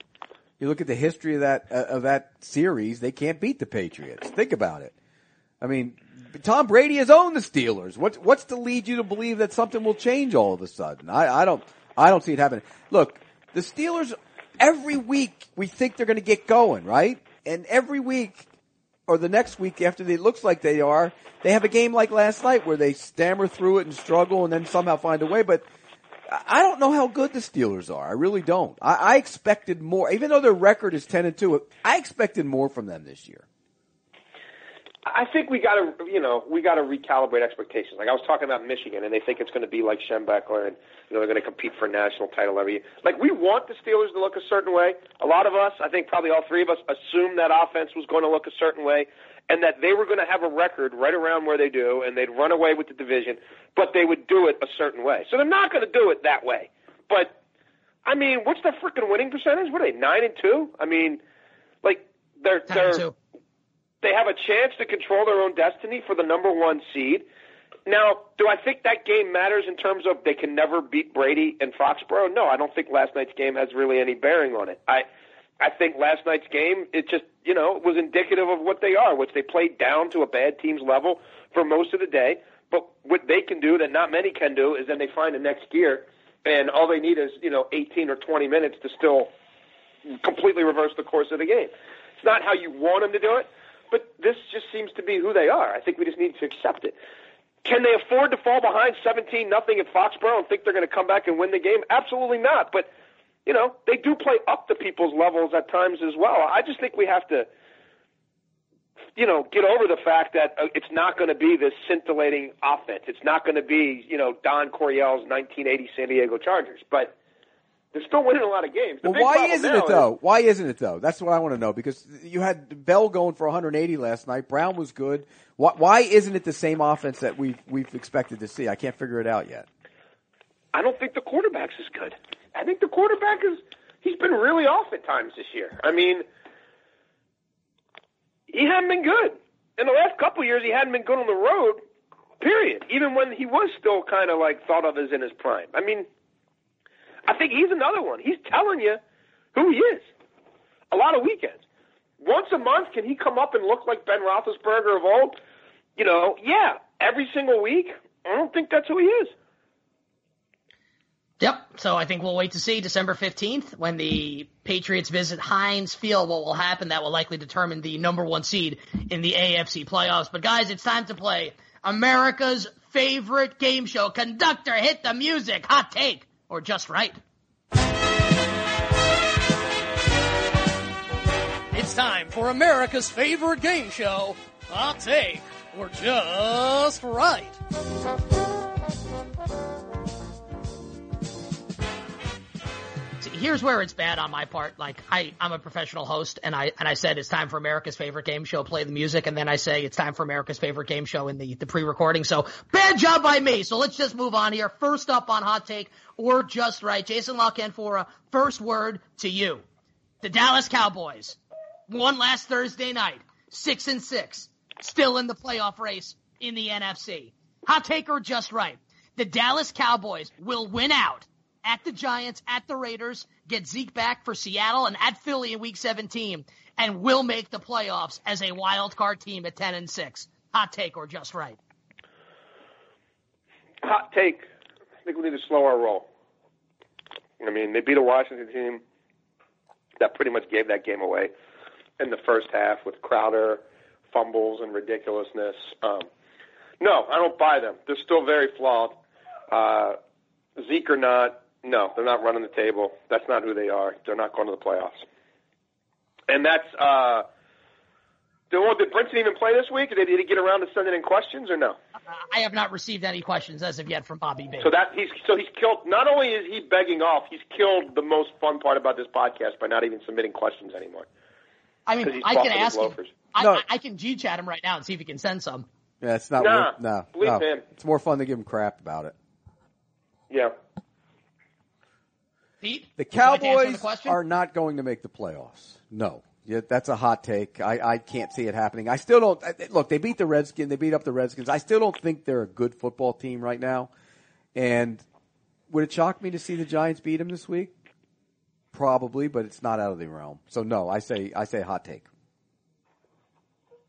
You look at the history of that uh, of that series. They can't beat the Patriots. Think about it. I mean, Tom Brady has owned the Steelers. What what's to lead you to believe that something will change all of a sudden? I, I don't I don't see it happening. Look, the Steelers every week we think they're going to get going, right? And every week or the next week after they, looks like they are, they have a game like last night where they stammer through it and struggle and then somehow find a way. But I don't know how good the Steelers are. I really don't. I, I expected more, even though their record is ten and two. I expected more from them this year. I think we got to, you know, we got to recalibrate expectations. Like I was talking about Michigan, and they think it's going to be like Schembechler, and you know they're going to compete for a national title every year. Like we want the Steelers to look a certain way. A lot of us, I think probably all three of us, assumed that offense was going to look a certain way, and that they were going to have a record right around where they do, and they'd run away with the division, but they would do it a certain way. So they're not going to do it that way. But I mean, what's their freaking winning percentage? What are they nine and two? I mean, like they're they're. Two they have a chance to control their own destiny for the number one seed. Now, do I think that game matters in terms of they can never beat Brady and Foxborough? No, I don't think last night's game has really any bearing on it. I I think last night's game it just you know was indicative of what they are, which they played down to a bad team's level for most of the day. But what they can do that not many can do is then they find the next gear, and all they need is you know 18 or 20 minutes to still completely reverse the course of the game. It's not how you want them to do it, but this just seems to be who they are. I think we just need to accept it. Can they afford to fall behind 17 nothing at Foxborough and think they're going to come back and win the game? Absolutely not. But you know, they do play up to people's levels at times as well. I just think we have to, you know, get over the fact that uh, it's not going to be this scintillating offense. It's not going to be, you know, Don Coryell's 1980 San Diego Chargers. But they're still winning a lot of games. The well, why isn't it though? Is, why isn't it though? That's what I want to know because you had Bell going for 180 last night. Brown was good. Why, why isn't it the same offense that we've we've expected to see? I can't figure it out yet. I don't think the quarterback's as good. I think the quarterback is he's been really off at times this year. I mean, he hadn't been good. In the last couple of years, he hadn't been good on the road. Period. Even when he was still kind of like thought of as in his prime. I mean, I think he's another one. He's telling you who he is. A lot of weekends. Once a month, can he come up and look like Ben Roethlisberger of old? You know, yeah. Every single week, I don't think that's who he is. Yep. So I think we'll wait to see December 15th when the Patriots visit Heinz Field. What will happen? That will likely determine the number one seed in the AFC playoffs. But guys, it's time to play America's favorite game show. Conductor, hit the music. Hot take or just right. It's time for America's favorite game show, Hot Take or Just Right. Here's where it's bad on my part. Like I, I'm a professional host and I, and I said it's time for America's favorite game show, play the music. And then I say it's time for America's favorite game show in the, the pre-recording. So bad job by me. So let's just move on here. First up on hot take or just right. Jason a first word to you. The Dallas Cowboys won last Thursday night, six and six, still in the playoff race in the NFC. Hot take or just right. The Dallas Cowboys will win out at the Giants, at the Raiders, get Zeke back for Seattle, and at Philly in Week 17, and will make the playoffs as a wild card team at 10 and 6. Hot take or just right? Hot take. I think we need to slow our roll. I mean, they beat a Washington team that pretty much gave that game away in the first half with Crowder fumbles and ridiculousness. Um, no, I don't buy them. They're still very flawed. Uh, Zeke or not, no, they're not running the table. That's not who they are. They're not going to the playoffs. And that's uh did, well, did Brinson even play this week? Did he, did he get around to sending in questions or no? Uh, I have not received any questions as of yet from Bobby B. So that he's so he's killed. Not only is he begging off, he's killed the most fun part about this podcast by not even submitting questions anymore. I mean, I can ask him. I, no. I, I, can G chat him right now and see if he can send some. Yeah, it's not. Nah, worth, no, believe no. him. It's more fun to give him crap about it. Yeah. Pete, the Cowboys the are not going to make the playoffs. No. Yeah, that's a hot take. I, I can't see it happening. I still don't look. They beat the Redskins. They beat up the Redskins. I still don't think they're a good football team right now. And would it shock me to see the Giants beat them this week? Probably, but it's not out of the realm. So no, I say I say hot take.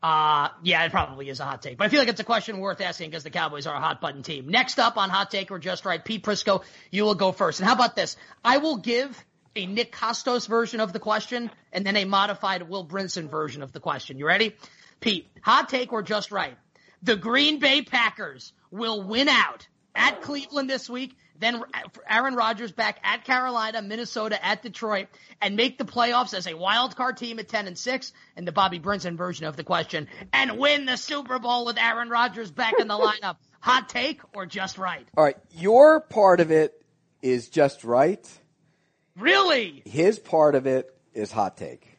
Uh, yeah, it probably is a hot take, but I feel like it's a question worth asking because the Cowboys are a hot button team. Next up on hot take or just right, Pete Prisco, you will go first. And how about this? I will give a Nick Kostos version of the question and then a modified Will Brinson version of the question. You ready? Pete, hot take or just right? The Green Bay Packers will win out at Cleveland this week. Then Aaron Rodgers back at Carolina, Minnesota, at Detroit, and make the playoffs as a wild card team at 10 and 6, and the Bobby Brinson version of the question, and win the Super Bowl with Aaron Rodgers back in the lineup. Hot take or just right? All right, your part of it is just right. Really? His part of it is hot take.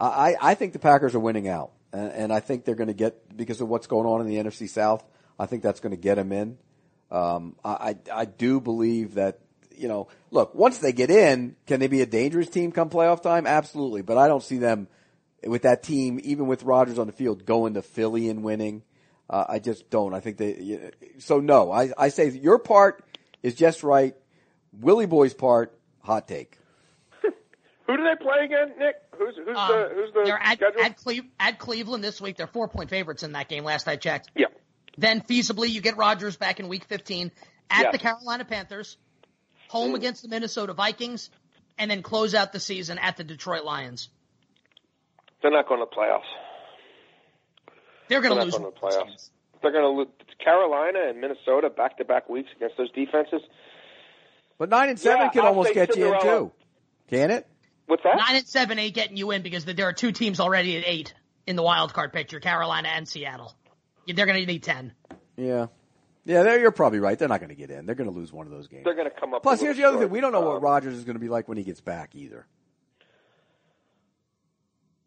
I, I think the Packers are winning out, and, and I think they're going to get because of what's going on in the NFC South. I think that's going to get them in. Um, I, I do believe that you know, look, once they get in, can they be a dangerous team come playoff time? Absolutely, but I don't see them with that team, even with Rodgers on the field, going to Philly and winning. Uh, I just don't. I think they. So no, I, I say your part is just right. Willie Boy's part, hot take. Who do they play again, Nick? Who's who's um, the who's the they're at, schedule? At, Cle- at Cleveland this week. They're four point favorites in that game. Last I checked. Yeah. Then feasibly you get Rodgers back in Week 15 at yeah. the Carolina Panthers, home mm. against the Minnesota Vikings, and then close out the season at the Detroit Lions. They're not going to playoffs. They're going to lose. Going to playoffs. They're going to lose Carolina and Minnesota back to back weeks against those defenses. But nine and seven yeah, can I'll almost get Cinderella. you in too. Can it? What's that? Nine and seven ain't getting you in because there are two teams already at eight in the wild card picture: Carolina and Seattle. They're going to need ten. Yeah. Yeah, you're probably right. They're not going to get in. They're going to lose one of those games. They're going to come up. Plus, here's the other thing: we don't know what um, Rodgers is going to be like when he gets back either.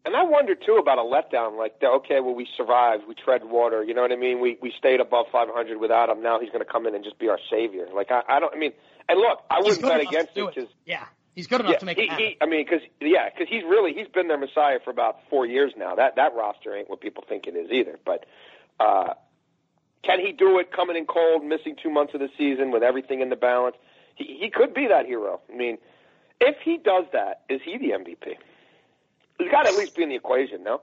And I wonder too about a letdown. Like, okay, well, we survived, we tread water. You know what I mean? We we stayed above 500 without him. Now he's going to come in and just be our savior. Like, I, I don't. I mean, and look, I He's wouldn't bet against to do it because yeah, he's good enough yeah, to make he, it happen. he, I mean, because yeah, because he's really he's been their messiah for about four years now. That that roster ain't what people think it is either. But uh, can he do it coming in cold, missing two months of the season with everything in the balance? He he could be that hero. I mean, if he does that, is he the MVP? He's got to at least be in the equation, no?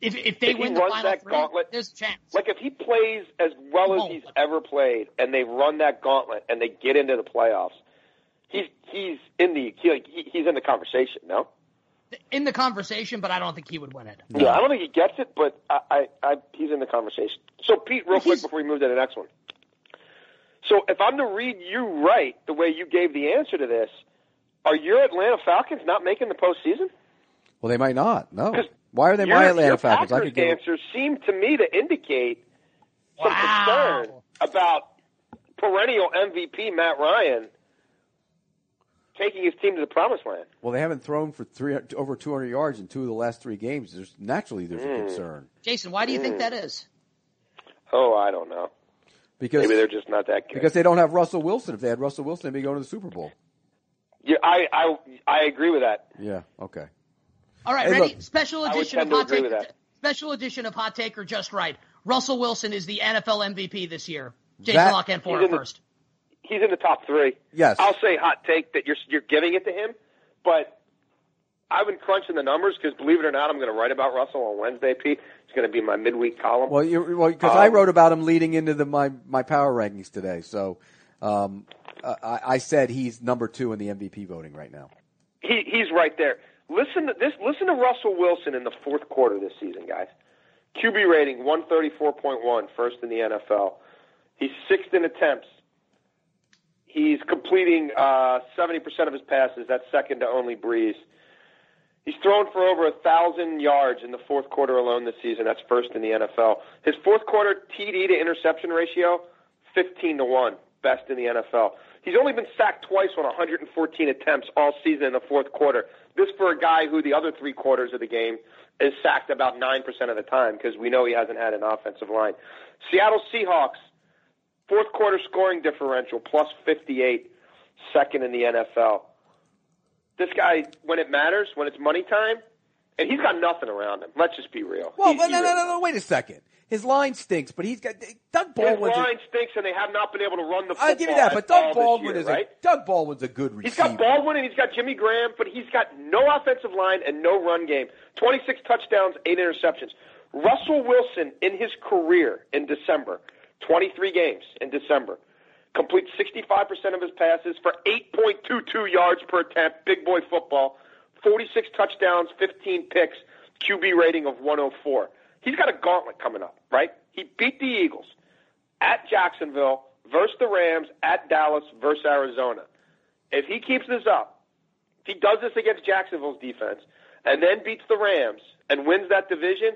If if they If win the runs final that three, gauntlet- there's a chance. Like if he plays as well as he's ever played, and they run that gauntlet and they get into the playoffs, he's he's in the he, he- he's in the conversation. No, in the conversation, but I don't think he would win it. yeah, I don't think he gets it, but I, I, I he's in the conversation. So Pete, real quick before we move to the next one. So if I'm to read you right, the way you gave the answer to this, are your Atlanta Falcons not making the postseason? Well, they might not. No. 'Cause Why are they your, my Atlanta your Falcons? I Packers could give. answer seemed to me to indicate some Wow. concern about perennial MVP Matt Ryan taking his team to the promised land. Well, they haven't thrown for three over 200 yards in two of the last three games. There's naturally there's Hmm. a concern Jason, why do you think that is? Oh, I don't know. because Maybe they're just not that good. because they don't have Russell Wilson. If they had Russell Wilson, they'd be going to the Super Bowl. yeah, I, I I agree with that. Yeah. Okay. All right, Hey, ready? look, Special edition of Hot Take. Special edition of Hot Take or Just Right. Russell Wilson is the NFL MVP this year. Jason That- Lock and He's for in the- first. He's in the top three. Yes. I'll say hot take that you're you're giving it to him, but I've been crunching the numbers because believe it or not, I'm going to write about Russell on Wednesday. Pete, it's going to be my midweek column. Well, you well because I Um, wrote about him leading into the my my power rankings today. So um, I, I said he's number two in the MVP voting right now. he he's right there. Listen to this. Listen to Russell Wilson in the fourth quarter this season, guys. QB rating 134.1, first in the NFL. He's sixth in attempts. He's completing uh, 70% of his passes. That's second to only Brees. He's thrown for over a thousand yards in the fourth quarter alone this season. That's first in the NFL. His fourth quarter TD to interception ratio, 15 to one, best in the NFL. He's only been sacked twice on 114 attempts all season in the fourth quarter. This for a guy who the other three quarters of the game is sacked about nine percent of the time because we know he hasn't had an offensive line. Seattle Seahawks, fourth quarter scoring differential plus 58, second in the NFL. This guy, when it matters, when it's money time, and he's got nothing around him. Let's just be real. Well, He- no, he no, no, really- no, no. Wait a second. His line stinks, but he's got Doug Baldwin. His Baldwin's. a- line stinks, and they have not been able to run the football. I'll give you that, but Doug this Baldwin year, is right? a Doug Baldwin's a good He's receiver. got Baldwin and he's got Jimmy Graham, but he's got no offensive line and no run game. 26 touchdowns, 8 interceptions. Russell Wilson in his career in December, 23 games in December, completes 65% of his passes for 8.22 yards per attempt, big boy football, 46 touchdowns, 15 picks, QB rating of 104. He's got a gauntlet coming up, right? He beat the Eagles at Jacksonville, versus the Rams, at Dallas versus Arizona. If he keeps this up, if he does this against Jacksonville's defense, and then beats the Rams and wins that division,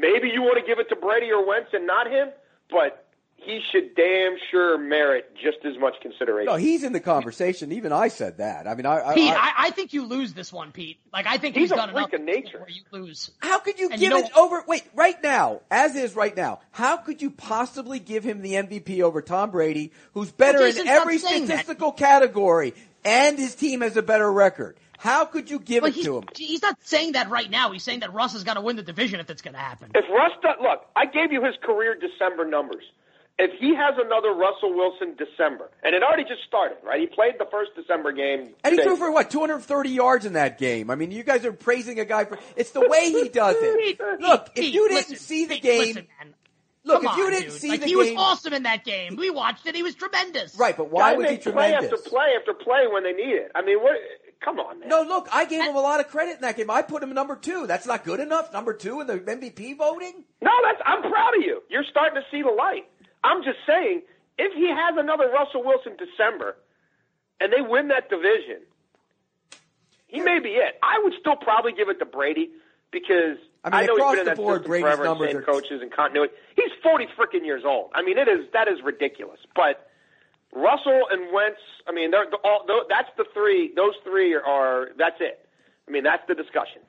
maybe you want to give it to Brady or Wentz and not him, but he should damn sure merit just as much consideration. No, he's in the conversation. Even I said that. I mean, I, Pete, I, I, I think you lose this one, Pete. Like I think He's he's, a done freak enough of nature. where you lose. How could you And give you know- it over? Wait, right now, as is right now, how could you possibly give him the MVP over Tom Brady, who's better Well, in every saying that. statistical category, and his team has a better record? How could you give But it he's, to him? he's not saying that right now. He's saying that Russ has got to win the division if it's going to happen. If Russ, does, look, I gave you his career December numbers. If he has another Russell Wilson December, and it already just started, right? He played the first December game. And he today. threw for what, 230 yards in that game. I mean, you guys are praising a guy for, it's the way he does it. Look, if you didn't listen, see the game, listen, man. Look, Come if you on, didn't dude. see like, the he game, was awesome in that game. We watched it. He was tremendous. right, but why Guy was he makes play after play after play when they need it. I mean, what? Come on, man. No, look, I gave him a lot of credit in that game. I put him number two. That's not good enough. Number two in the MVP voting. No, that's. I'm proud of you. You're starting to see the light. I'm just saying, if he has another Russell Wilson December, and they win that division, he may be it. I would still probably give it to Brady because I mean, know across he's been in the that board, system Brady's forever, and numbers are- coaches and continuity. He's 40 freaking years old. I mean, it is that is ridiculous. But Russell and Wentz, I mean, they're, they're all that's the three. Those three are, are that's it. I mean, that's the discussion.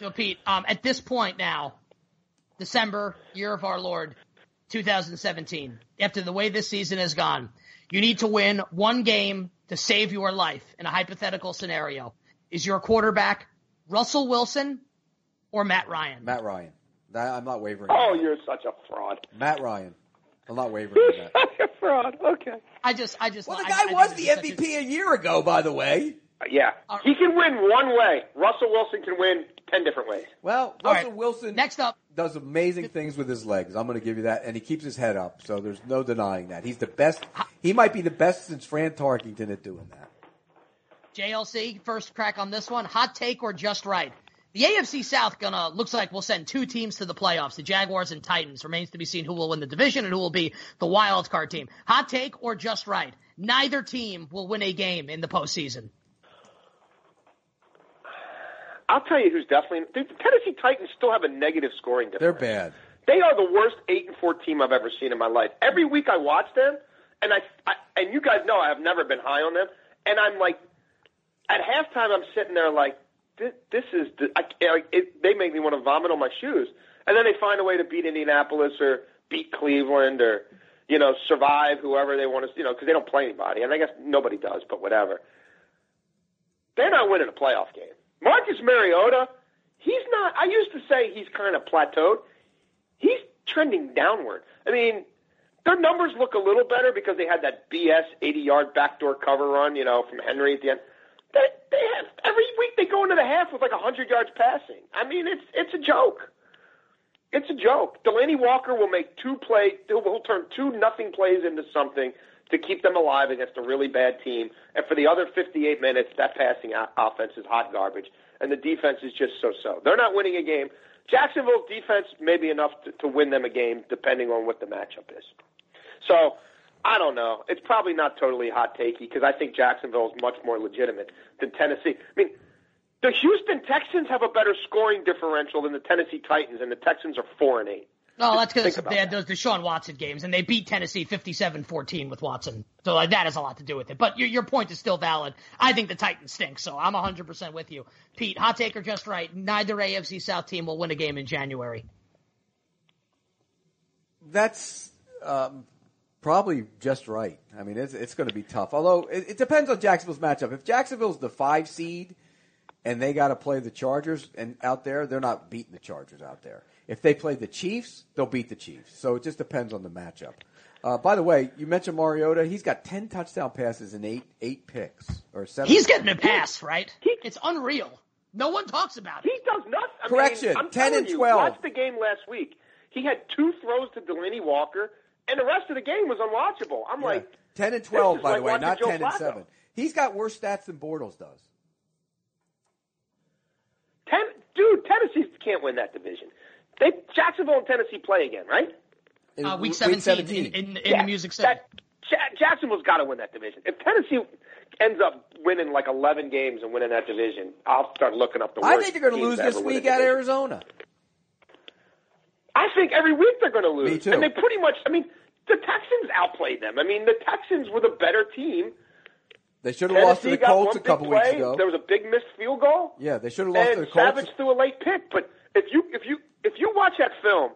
So, Pete, um, at this point now, December, year of our Lord, 2017, after the way this season has gone, you need to win one game to save your life in a hypothetical scenario. Is your quarterback Russell Wilson or Matt Ryan? Matt Ryan. That, I'm not wavering. Oh, you're such a fraud. Matt Ryan. I'm not wavering on You're that. such a fraud. Okay. I just, I just. Well, the guy I was this the is such a- MVP a year ago, by the way. Uh, yeah, All he can win one way. Russell Wilson can win ten different ways. Well, Russell right. Wilson Next up, does amazing things with his legs. I'm going to give you that, and he keeps his head up, so there's no denying that. He's the best. He might be the best since Fran Tarkenton at doing that. JLC, first crack on this one. Hot take or just right? The AFC South gonna looks like we'll send two teams to the playoffs, the Jaguars and Titans. Remains to be seen who will win the division and who will be the wild card team. Hot take or just right? Neither team will win a game in the postseason. I'll tell you who's definitely. Dude, the Tennessee Titans still have a negative scoring difference. They're bad. They are the worst eight and four team I've ever seen in my life. Every week I watch them, and I, I and you guys know I have never been high on them, and I'm like, at halftime I'm sitting there like, this, is I, it, they make me want to vomit on my shoes, and then they find a way to beat Indianapolis or beat Cleveland or you know survive whoever they want to you know because they don't play anybody, and I guess nobody does, but whatever. They're not winning a playoff game. Marcus Mariota, he's not. I used to say he's kind of plateaued. He's trending downward. I mean, their numbers look a little better because they had that BS 80-yard backdoor cover run, you know, from Henry at the end. They, they have every week they go into the half with like 100 yards passing. I mean, it's it's a joke. It's a joke. Delanie Walker will make two play. He'll, he'll turn two nothing plays into something to keep them alive against a really bad team. And for the other 58 minutes, that passing offense is hot garbage, and the defense is just so-so. They're not winning a game. Jacksonville's defense may be enough to, to win them a game, depending on what the matchup is. So I don't know. It's probably not totally hot takey because I think Jacksonville is much more legitimate than Tennessee. I mean, the Houston Texans have a better scoring differential than the Tennessee Titans, and the Texans are four and eight. No, that's because Think about they had that. those Deshaun Watson games, and they beat Tennessee 57-14 with Watson. So like, that has a lot to do with it. But your, your point is still valid. I think the Titans stink, so I'm 100% with you. Pete, hot take or just right? Neither AFC South team will win a game in January. That's um, probably just right. I mean, it's, it's going to be tough. Although it, it depends on Jacksonville's matchup. If Jacksonville's the five seed and they got to play the Chargers and out there, they're not beating the Chargers out there. If they play the Chiefs, they'll beat the Chiefs. So it just depends on the matchup. Uh, by the way, you mentioned Mariota. He's got ten touchdown passes and eight eight picks or seven. He's getting a pass, right? He- It's unreal. No one talks about it. He does not. I Correction, Mean, I'm 10 telling and you, 12. Watch the game last week. He had two throws to Delanie Walker, and the rest of the game was unwatchable. I'm Yeah. like, ten and twelve, by like the way, not Joe ten and seven. He's got worse stats than Bortles does. Ten, dude, Tennessee can't win that division. They Jacksonville and Tennessee play again, right? In Uh, week week 17, 17. in, in, in Yeah, the Music City. That, Jacksonville's got to win that division. If Tennessee ends up winning like 11 games and winning that division, I'll start looking up the I think they're going to lose this ever win a week at. Arizona. I think every week they're going to lose. Me too. And they pretty much, I mean, the Texans outplayed them. I mean, the Texans were the better team. They should have lost to the Colts a couple play. weeks ago. There was a big missed field goal. Yeah, they should have lost to the Colts. Savage threw a late pick. But if you if you if you watch that film,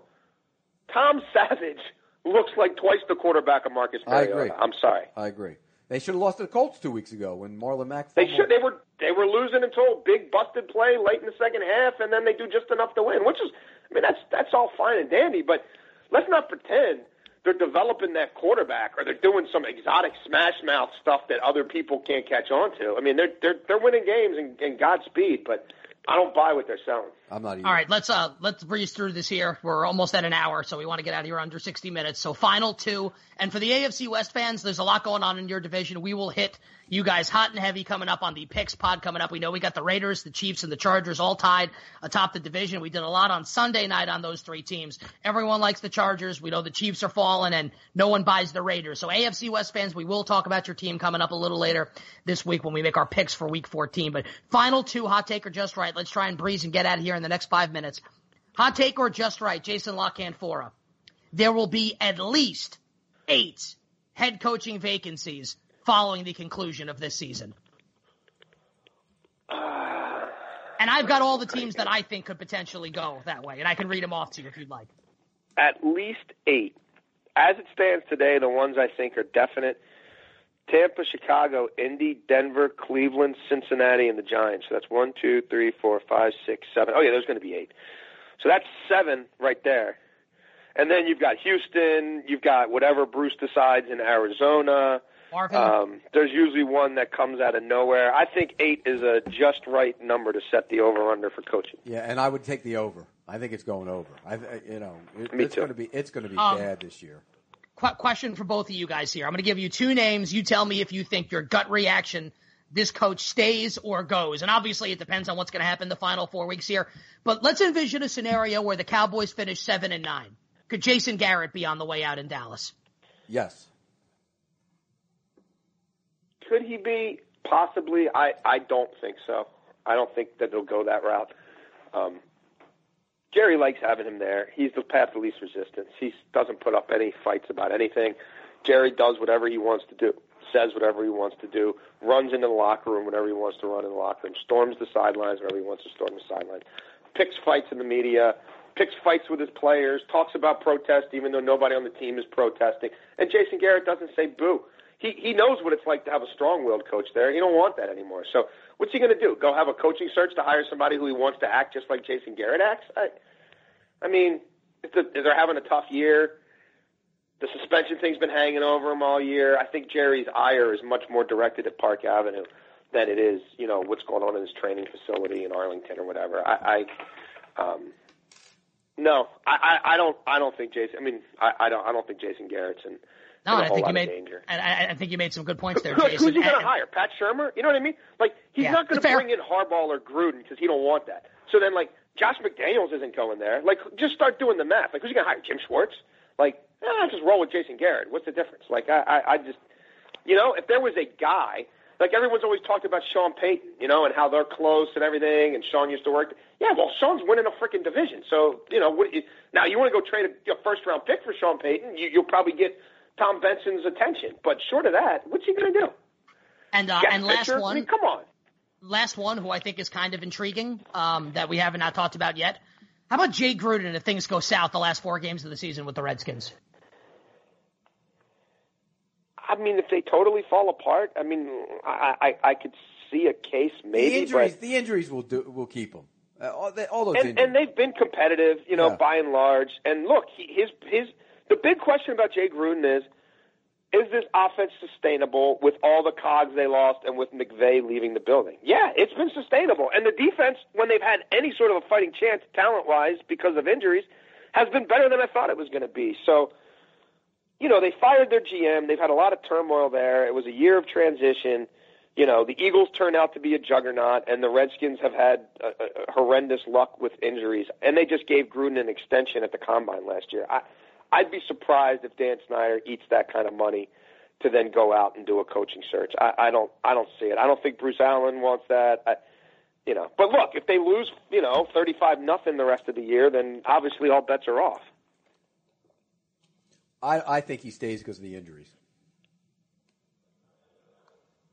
Tom Savage looks like twice the quarterback of Marcus I agree. I'm sorry. I agree. They should have lost to the Colts two weeks ago when Marlon Mack. They should. They were they were losing until a big busted play late in the second half, and then they do just enough to win. Which is, I mean, that's that's all fine and dandy. But let's not pretend they're developing that quarterback or they're doing some exotic smash mouth stuff that other people can't catch on to. I mean, they're they're they're winning games and, and Godspeed, but I don't buy what they're selling. I'm not even. All right, let's uh let's breeze through this here. We're almost at an hour, so we want to get out of here under 60 minutes. So final two, and for the AFC West fans, there's a lot going on in your division. We will hit you guys hot and heavy coming up on the picks pod coming up. We know we got the Raiders, the Chiefs, and the Chargers all tied atop the division. We did a lot on Sunday night on those three teams. Everyone likes the Chargers. We know the Chiefs are falling, and no one buys the Raiders. So AFC West fans, we will talk about your team coming up a little later this week when we make our picks for Week 14. But final two, hot take or just right. Let's try and breeze and get out of here in the next five minutes. Hot take or just right, Jason La Canfora. There will be at least eight head coaching vacancies following the conclusion of this season. And I've got all the teams that I think could potentially go that way, and I can read them off to you if you'd like. At least eight. As it stands today, the ones I think are definite: Tampa, Chicago, Indy, Denver, Cleveland, Cincinnati, and the Giants. So that's one, two, three, four, five, six, seven. Oh yeah, there's going to be eight. So that's seven right there. And then you've got Houston. You've got whatever Bruce decides in Arizona. Marvin, Um, there's usually one that comes out of nowhere. I think eight is a just right number to set the over under for coaching. Yeah, and I would take the over. I think it's going over. I, you know, it, Me it's going to be it's going to be Um, bad this year. qu- question for both of you guys here. I'm going to give you two names. You tell me if you think your gut reaction this coach stays or goes. And obviously it depends on what's going to happen the final four weeks here. But let's envision a scenario where the Cowboys finish seven and nine. Could Jason Garrett be on the way out in Dallas? Yes. Could he be? Possibly. I, I don't think so. I don't think that it'll go that route. Um, Jerry likes having him there. He's the path of least resistance. He doesn't put up any fights about anything. Jerry does whatever he wants to do, says whatever he wants to do, runs into the locker room whenever he wants to run in the locker room, storms the sidelines whenever he wants to storm the sidelines, picks fights in the media, picks fights with his players, talks about protest even though nobody on the team is protesting. And Jason Garrett doesn't say boo. He he knows what it's like to have a strong-willed coach there. He don't want that anymore. So what's he going to do? Go have a coaching search to hire somebody who he wants to act just like Jason Garrett acts? I, I mean, the, if they're having a tough year, the suspension thing's been hanging over him all year. I think Jerry's ire is much more directed at Park Avenue than it is, you know, what's going on in his training facility in Arlington or whatever. I, I um, no, I, I, I don't, I don't think Jason. I mean, I, I don't, I don't think Jason Garrett's in, No, I think you made, and I, I think you made some good points there, Jason. who's he going to hire? Pat Shurmur? You know what I mean? Like he's Yeah, not going to bring in Harbaugh or Gruden because he don't want that. So then, like Josh McDaniels isn't going there. Like just start doing the math. Like who's he going to hire? Jim Schwartz? Like eh, just roll with Jason Garrett. What's the difference? Like I, I, I just, you know, if there was a guy. Like everyone's always talked about Sean Payton, you know, and how they're close and everything, and Sean used to work. Yeah, well, Sean's winning a freaking division, so you know. What, now you want to go trade a, a first round pick for Sean Payton, you, you'll probably get Tom Benson's attention. But short of that, what's he going to do? and uh, and last pitcher? I one, mean, come on. last one, who I think is kind of intriguing, um, that we haven't not talked about yet. How about Jay Gruden if things go south the last four games of the season with the Redskins? I mean, if they totally fall apart, I mean, I I, I could see a case maybe, the injuries, but the injuries will do will keep them. Uh, all, they, all those and, injuries. and they've been competitive, you know, Yeah. by and large. And look, he, his his the big question about Jay Gruden is. Is this offense sustainable with all the cogs they lost and with McVay leaving the building? Yeah, it's been sustainable. And the defense, when they've had any sort of a fighting chance talent wise because of injuries, has been better than I thought it was going to be. So, you know, they fired their GM. They've had a lot of turmoil there. It was a year of transition. You know, the Eagles turned out to be a juggernaut, and the Redskins have had uh, horrendous luck with injuries. And they just gave Gruden an extension at the combine last year. I, I'd be surprised if Dan Snyder eats that kind of money to then go out and do a coaching search. I, I don't I don't see it. I don't think Bruce Allen wants that. I, you know, but look, if they lose, you know, thirty-five nothing the rest of the year, then obviously all bets are off. I, I think he stays because of the injuries.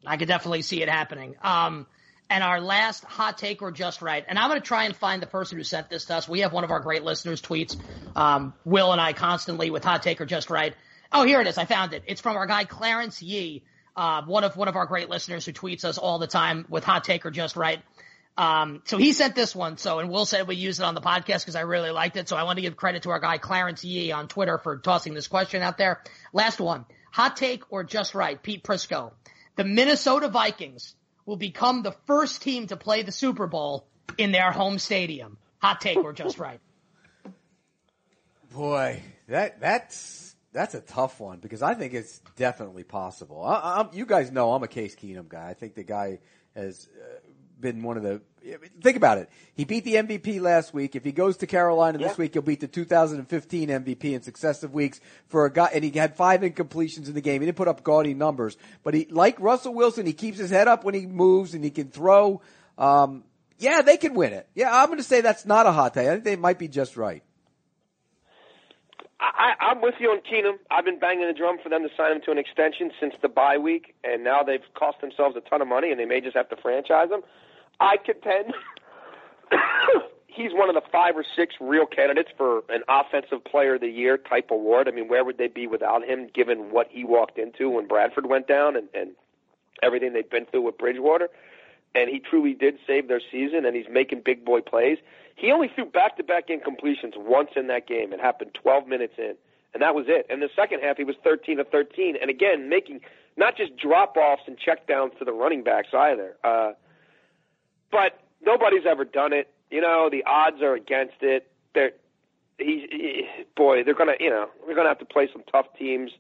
I could definitely see it happening. Um, and our last hot take or just right. And I'm going to try and find the person who sent this to us. We have one of our great listeners tweets, um, Will and I constantly with hot take or just right. Oh, here it is. I found it. It's from our guy Clarence Yee, uh, one of one of our great listeners who tweets us all the time with hot take or just right. Um, so he sent this one. So, and Will said we use it on the podcast because I really liked it. So I want to give credit to our guy Clarence Yee on Twitter for tossing this question out there. Last one. Hot take or just right? Pete Prisco. The Minnesota Vikings will become the first team to play the Super Bowl in their home stadium. Hot take or just right? Boy, that that's that's a tough one because I think it's definitely possible. I, you guys know I'm a Case Keenum guy. I think the guy has uh, been one of the. Think about it. He beat the MVP last week. If he goes to Carolina Yeah. this week, he'll beat the 2015 MVP in successive weeks for a guy. And he had five incompletions in the game. He didn't put up gaudy numbers, but he, like Russell Wilson, he keeps his head up when he moves and he can throw. Um, yeah, they can win it. Yeah, I'm going to say that's not a hot take. I think they might be just right. I, I'm with you on Keenum. I've been banging the drum for them to sign him to an extension since the bye week, and now they've cost themselves a ton of money, and they may just have to franchise him. I contend he's one of the five or six real candidates for an offensive player of the year type award. I mean, where would they be without him, given what he walked into when Bradford went down and, and everything they've been through with Bridgewater? And he truly did save their season, and he's making big boy plays. He only threw back-to-back incompletions once in that game. It happened 12 minutes in, and that was it. And the second half, he was 13 of 13, and again, making not just drop-offs and checkdowns to the running backs either. Uh, but nobody's ever done it. You know, the odds are against it. They're he, boy, they're gonna you know they're gonna have to play some tough teams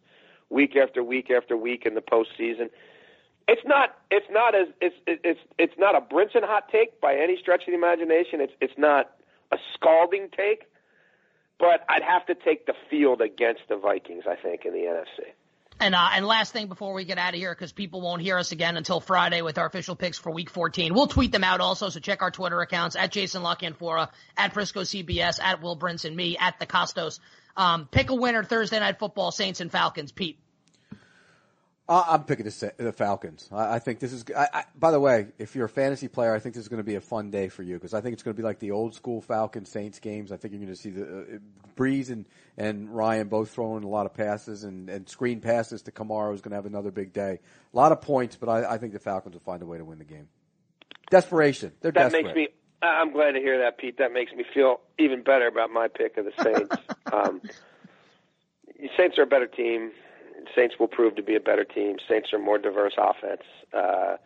week after week after week in the postseason. It's not it's not as it's it's it's not a Brinson hot take by any stretch of the imagination. It's it's not a scalding take, but I'd have to take the field against the Vikings. I think in the NFC. And uh, and last thing before we get out of here, because people won't hear us again until Friday with our official picks for Week 14. We'll tweet them out also, so check our Twitter accounts at Jason La Canfora, at Prisco CBS, at Will Brinson, me, at the Kostos. Um, pick a winner Thursday night football, Saints and Falcons. Pete. I'm picking the, the Falcons. I, I think this is. I, I, by the way, if you're a fantasy player, I think this is going to be a fun day for you because I think it's going to be like the old school Falcons Saints games. I think you're going to see the uh, Brees and and Ryan both throwing a lot of passes and, and screen passes to Kamara, who's going to have another big day. A lot of points, but I, I think the Falcons will find a way to win the game. Desperation. They're desperate. That desperate. makes me. I'm glad to hear that, Pete. That makes me feel even better about my pick of the Saints. um, the Saints are a better team. Saints will prove to be a better team. Saints are more diverse offense. Uh,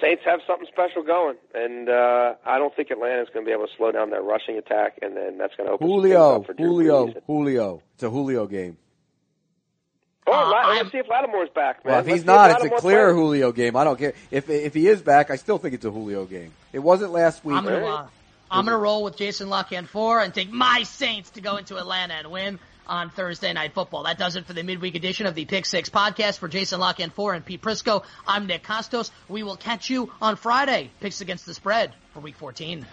Saints have something special going, and uh, I don't think Atlanta's going to be able to slow down their rushing attack, and then that's going to open Julio, up for Drew Julio, Brees. Julio. It's a Julio game. Oh, Uh, La- let's see if Lattimore's back, man. Well, if Let's he's see not, it's a clear plays. Julio game. I don't care if if he is back. I still think it's a Julio game. It wasn't last week. I'm gonna uh, I'm gonna roll with Jason La Canfora and take my Saints to go into Atlanta and win on Thursday night football. That does it for the midweek edition of the Pick Six podcast for Jason La Canfora and Pete Prisco. I'm Nick Kostos. We will catch you on Friday. Picks against the spread for Week 14.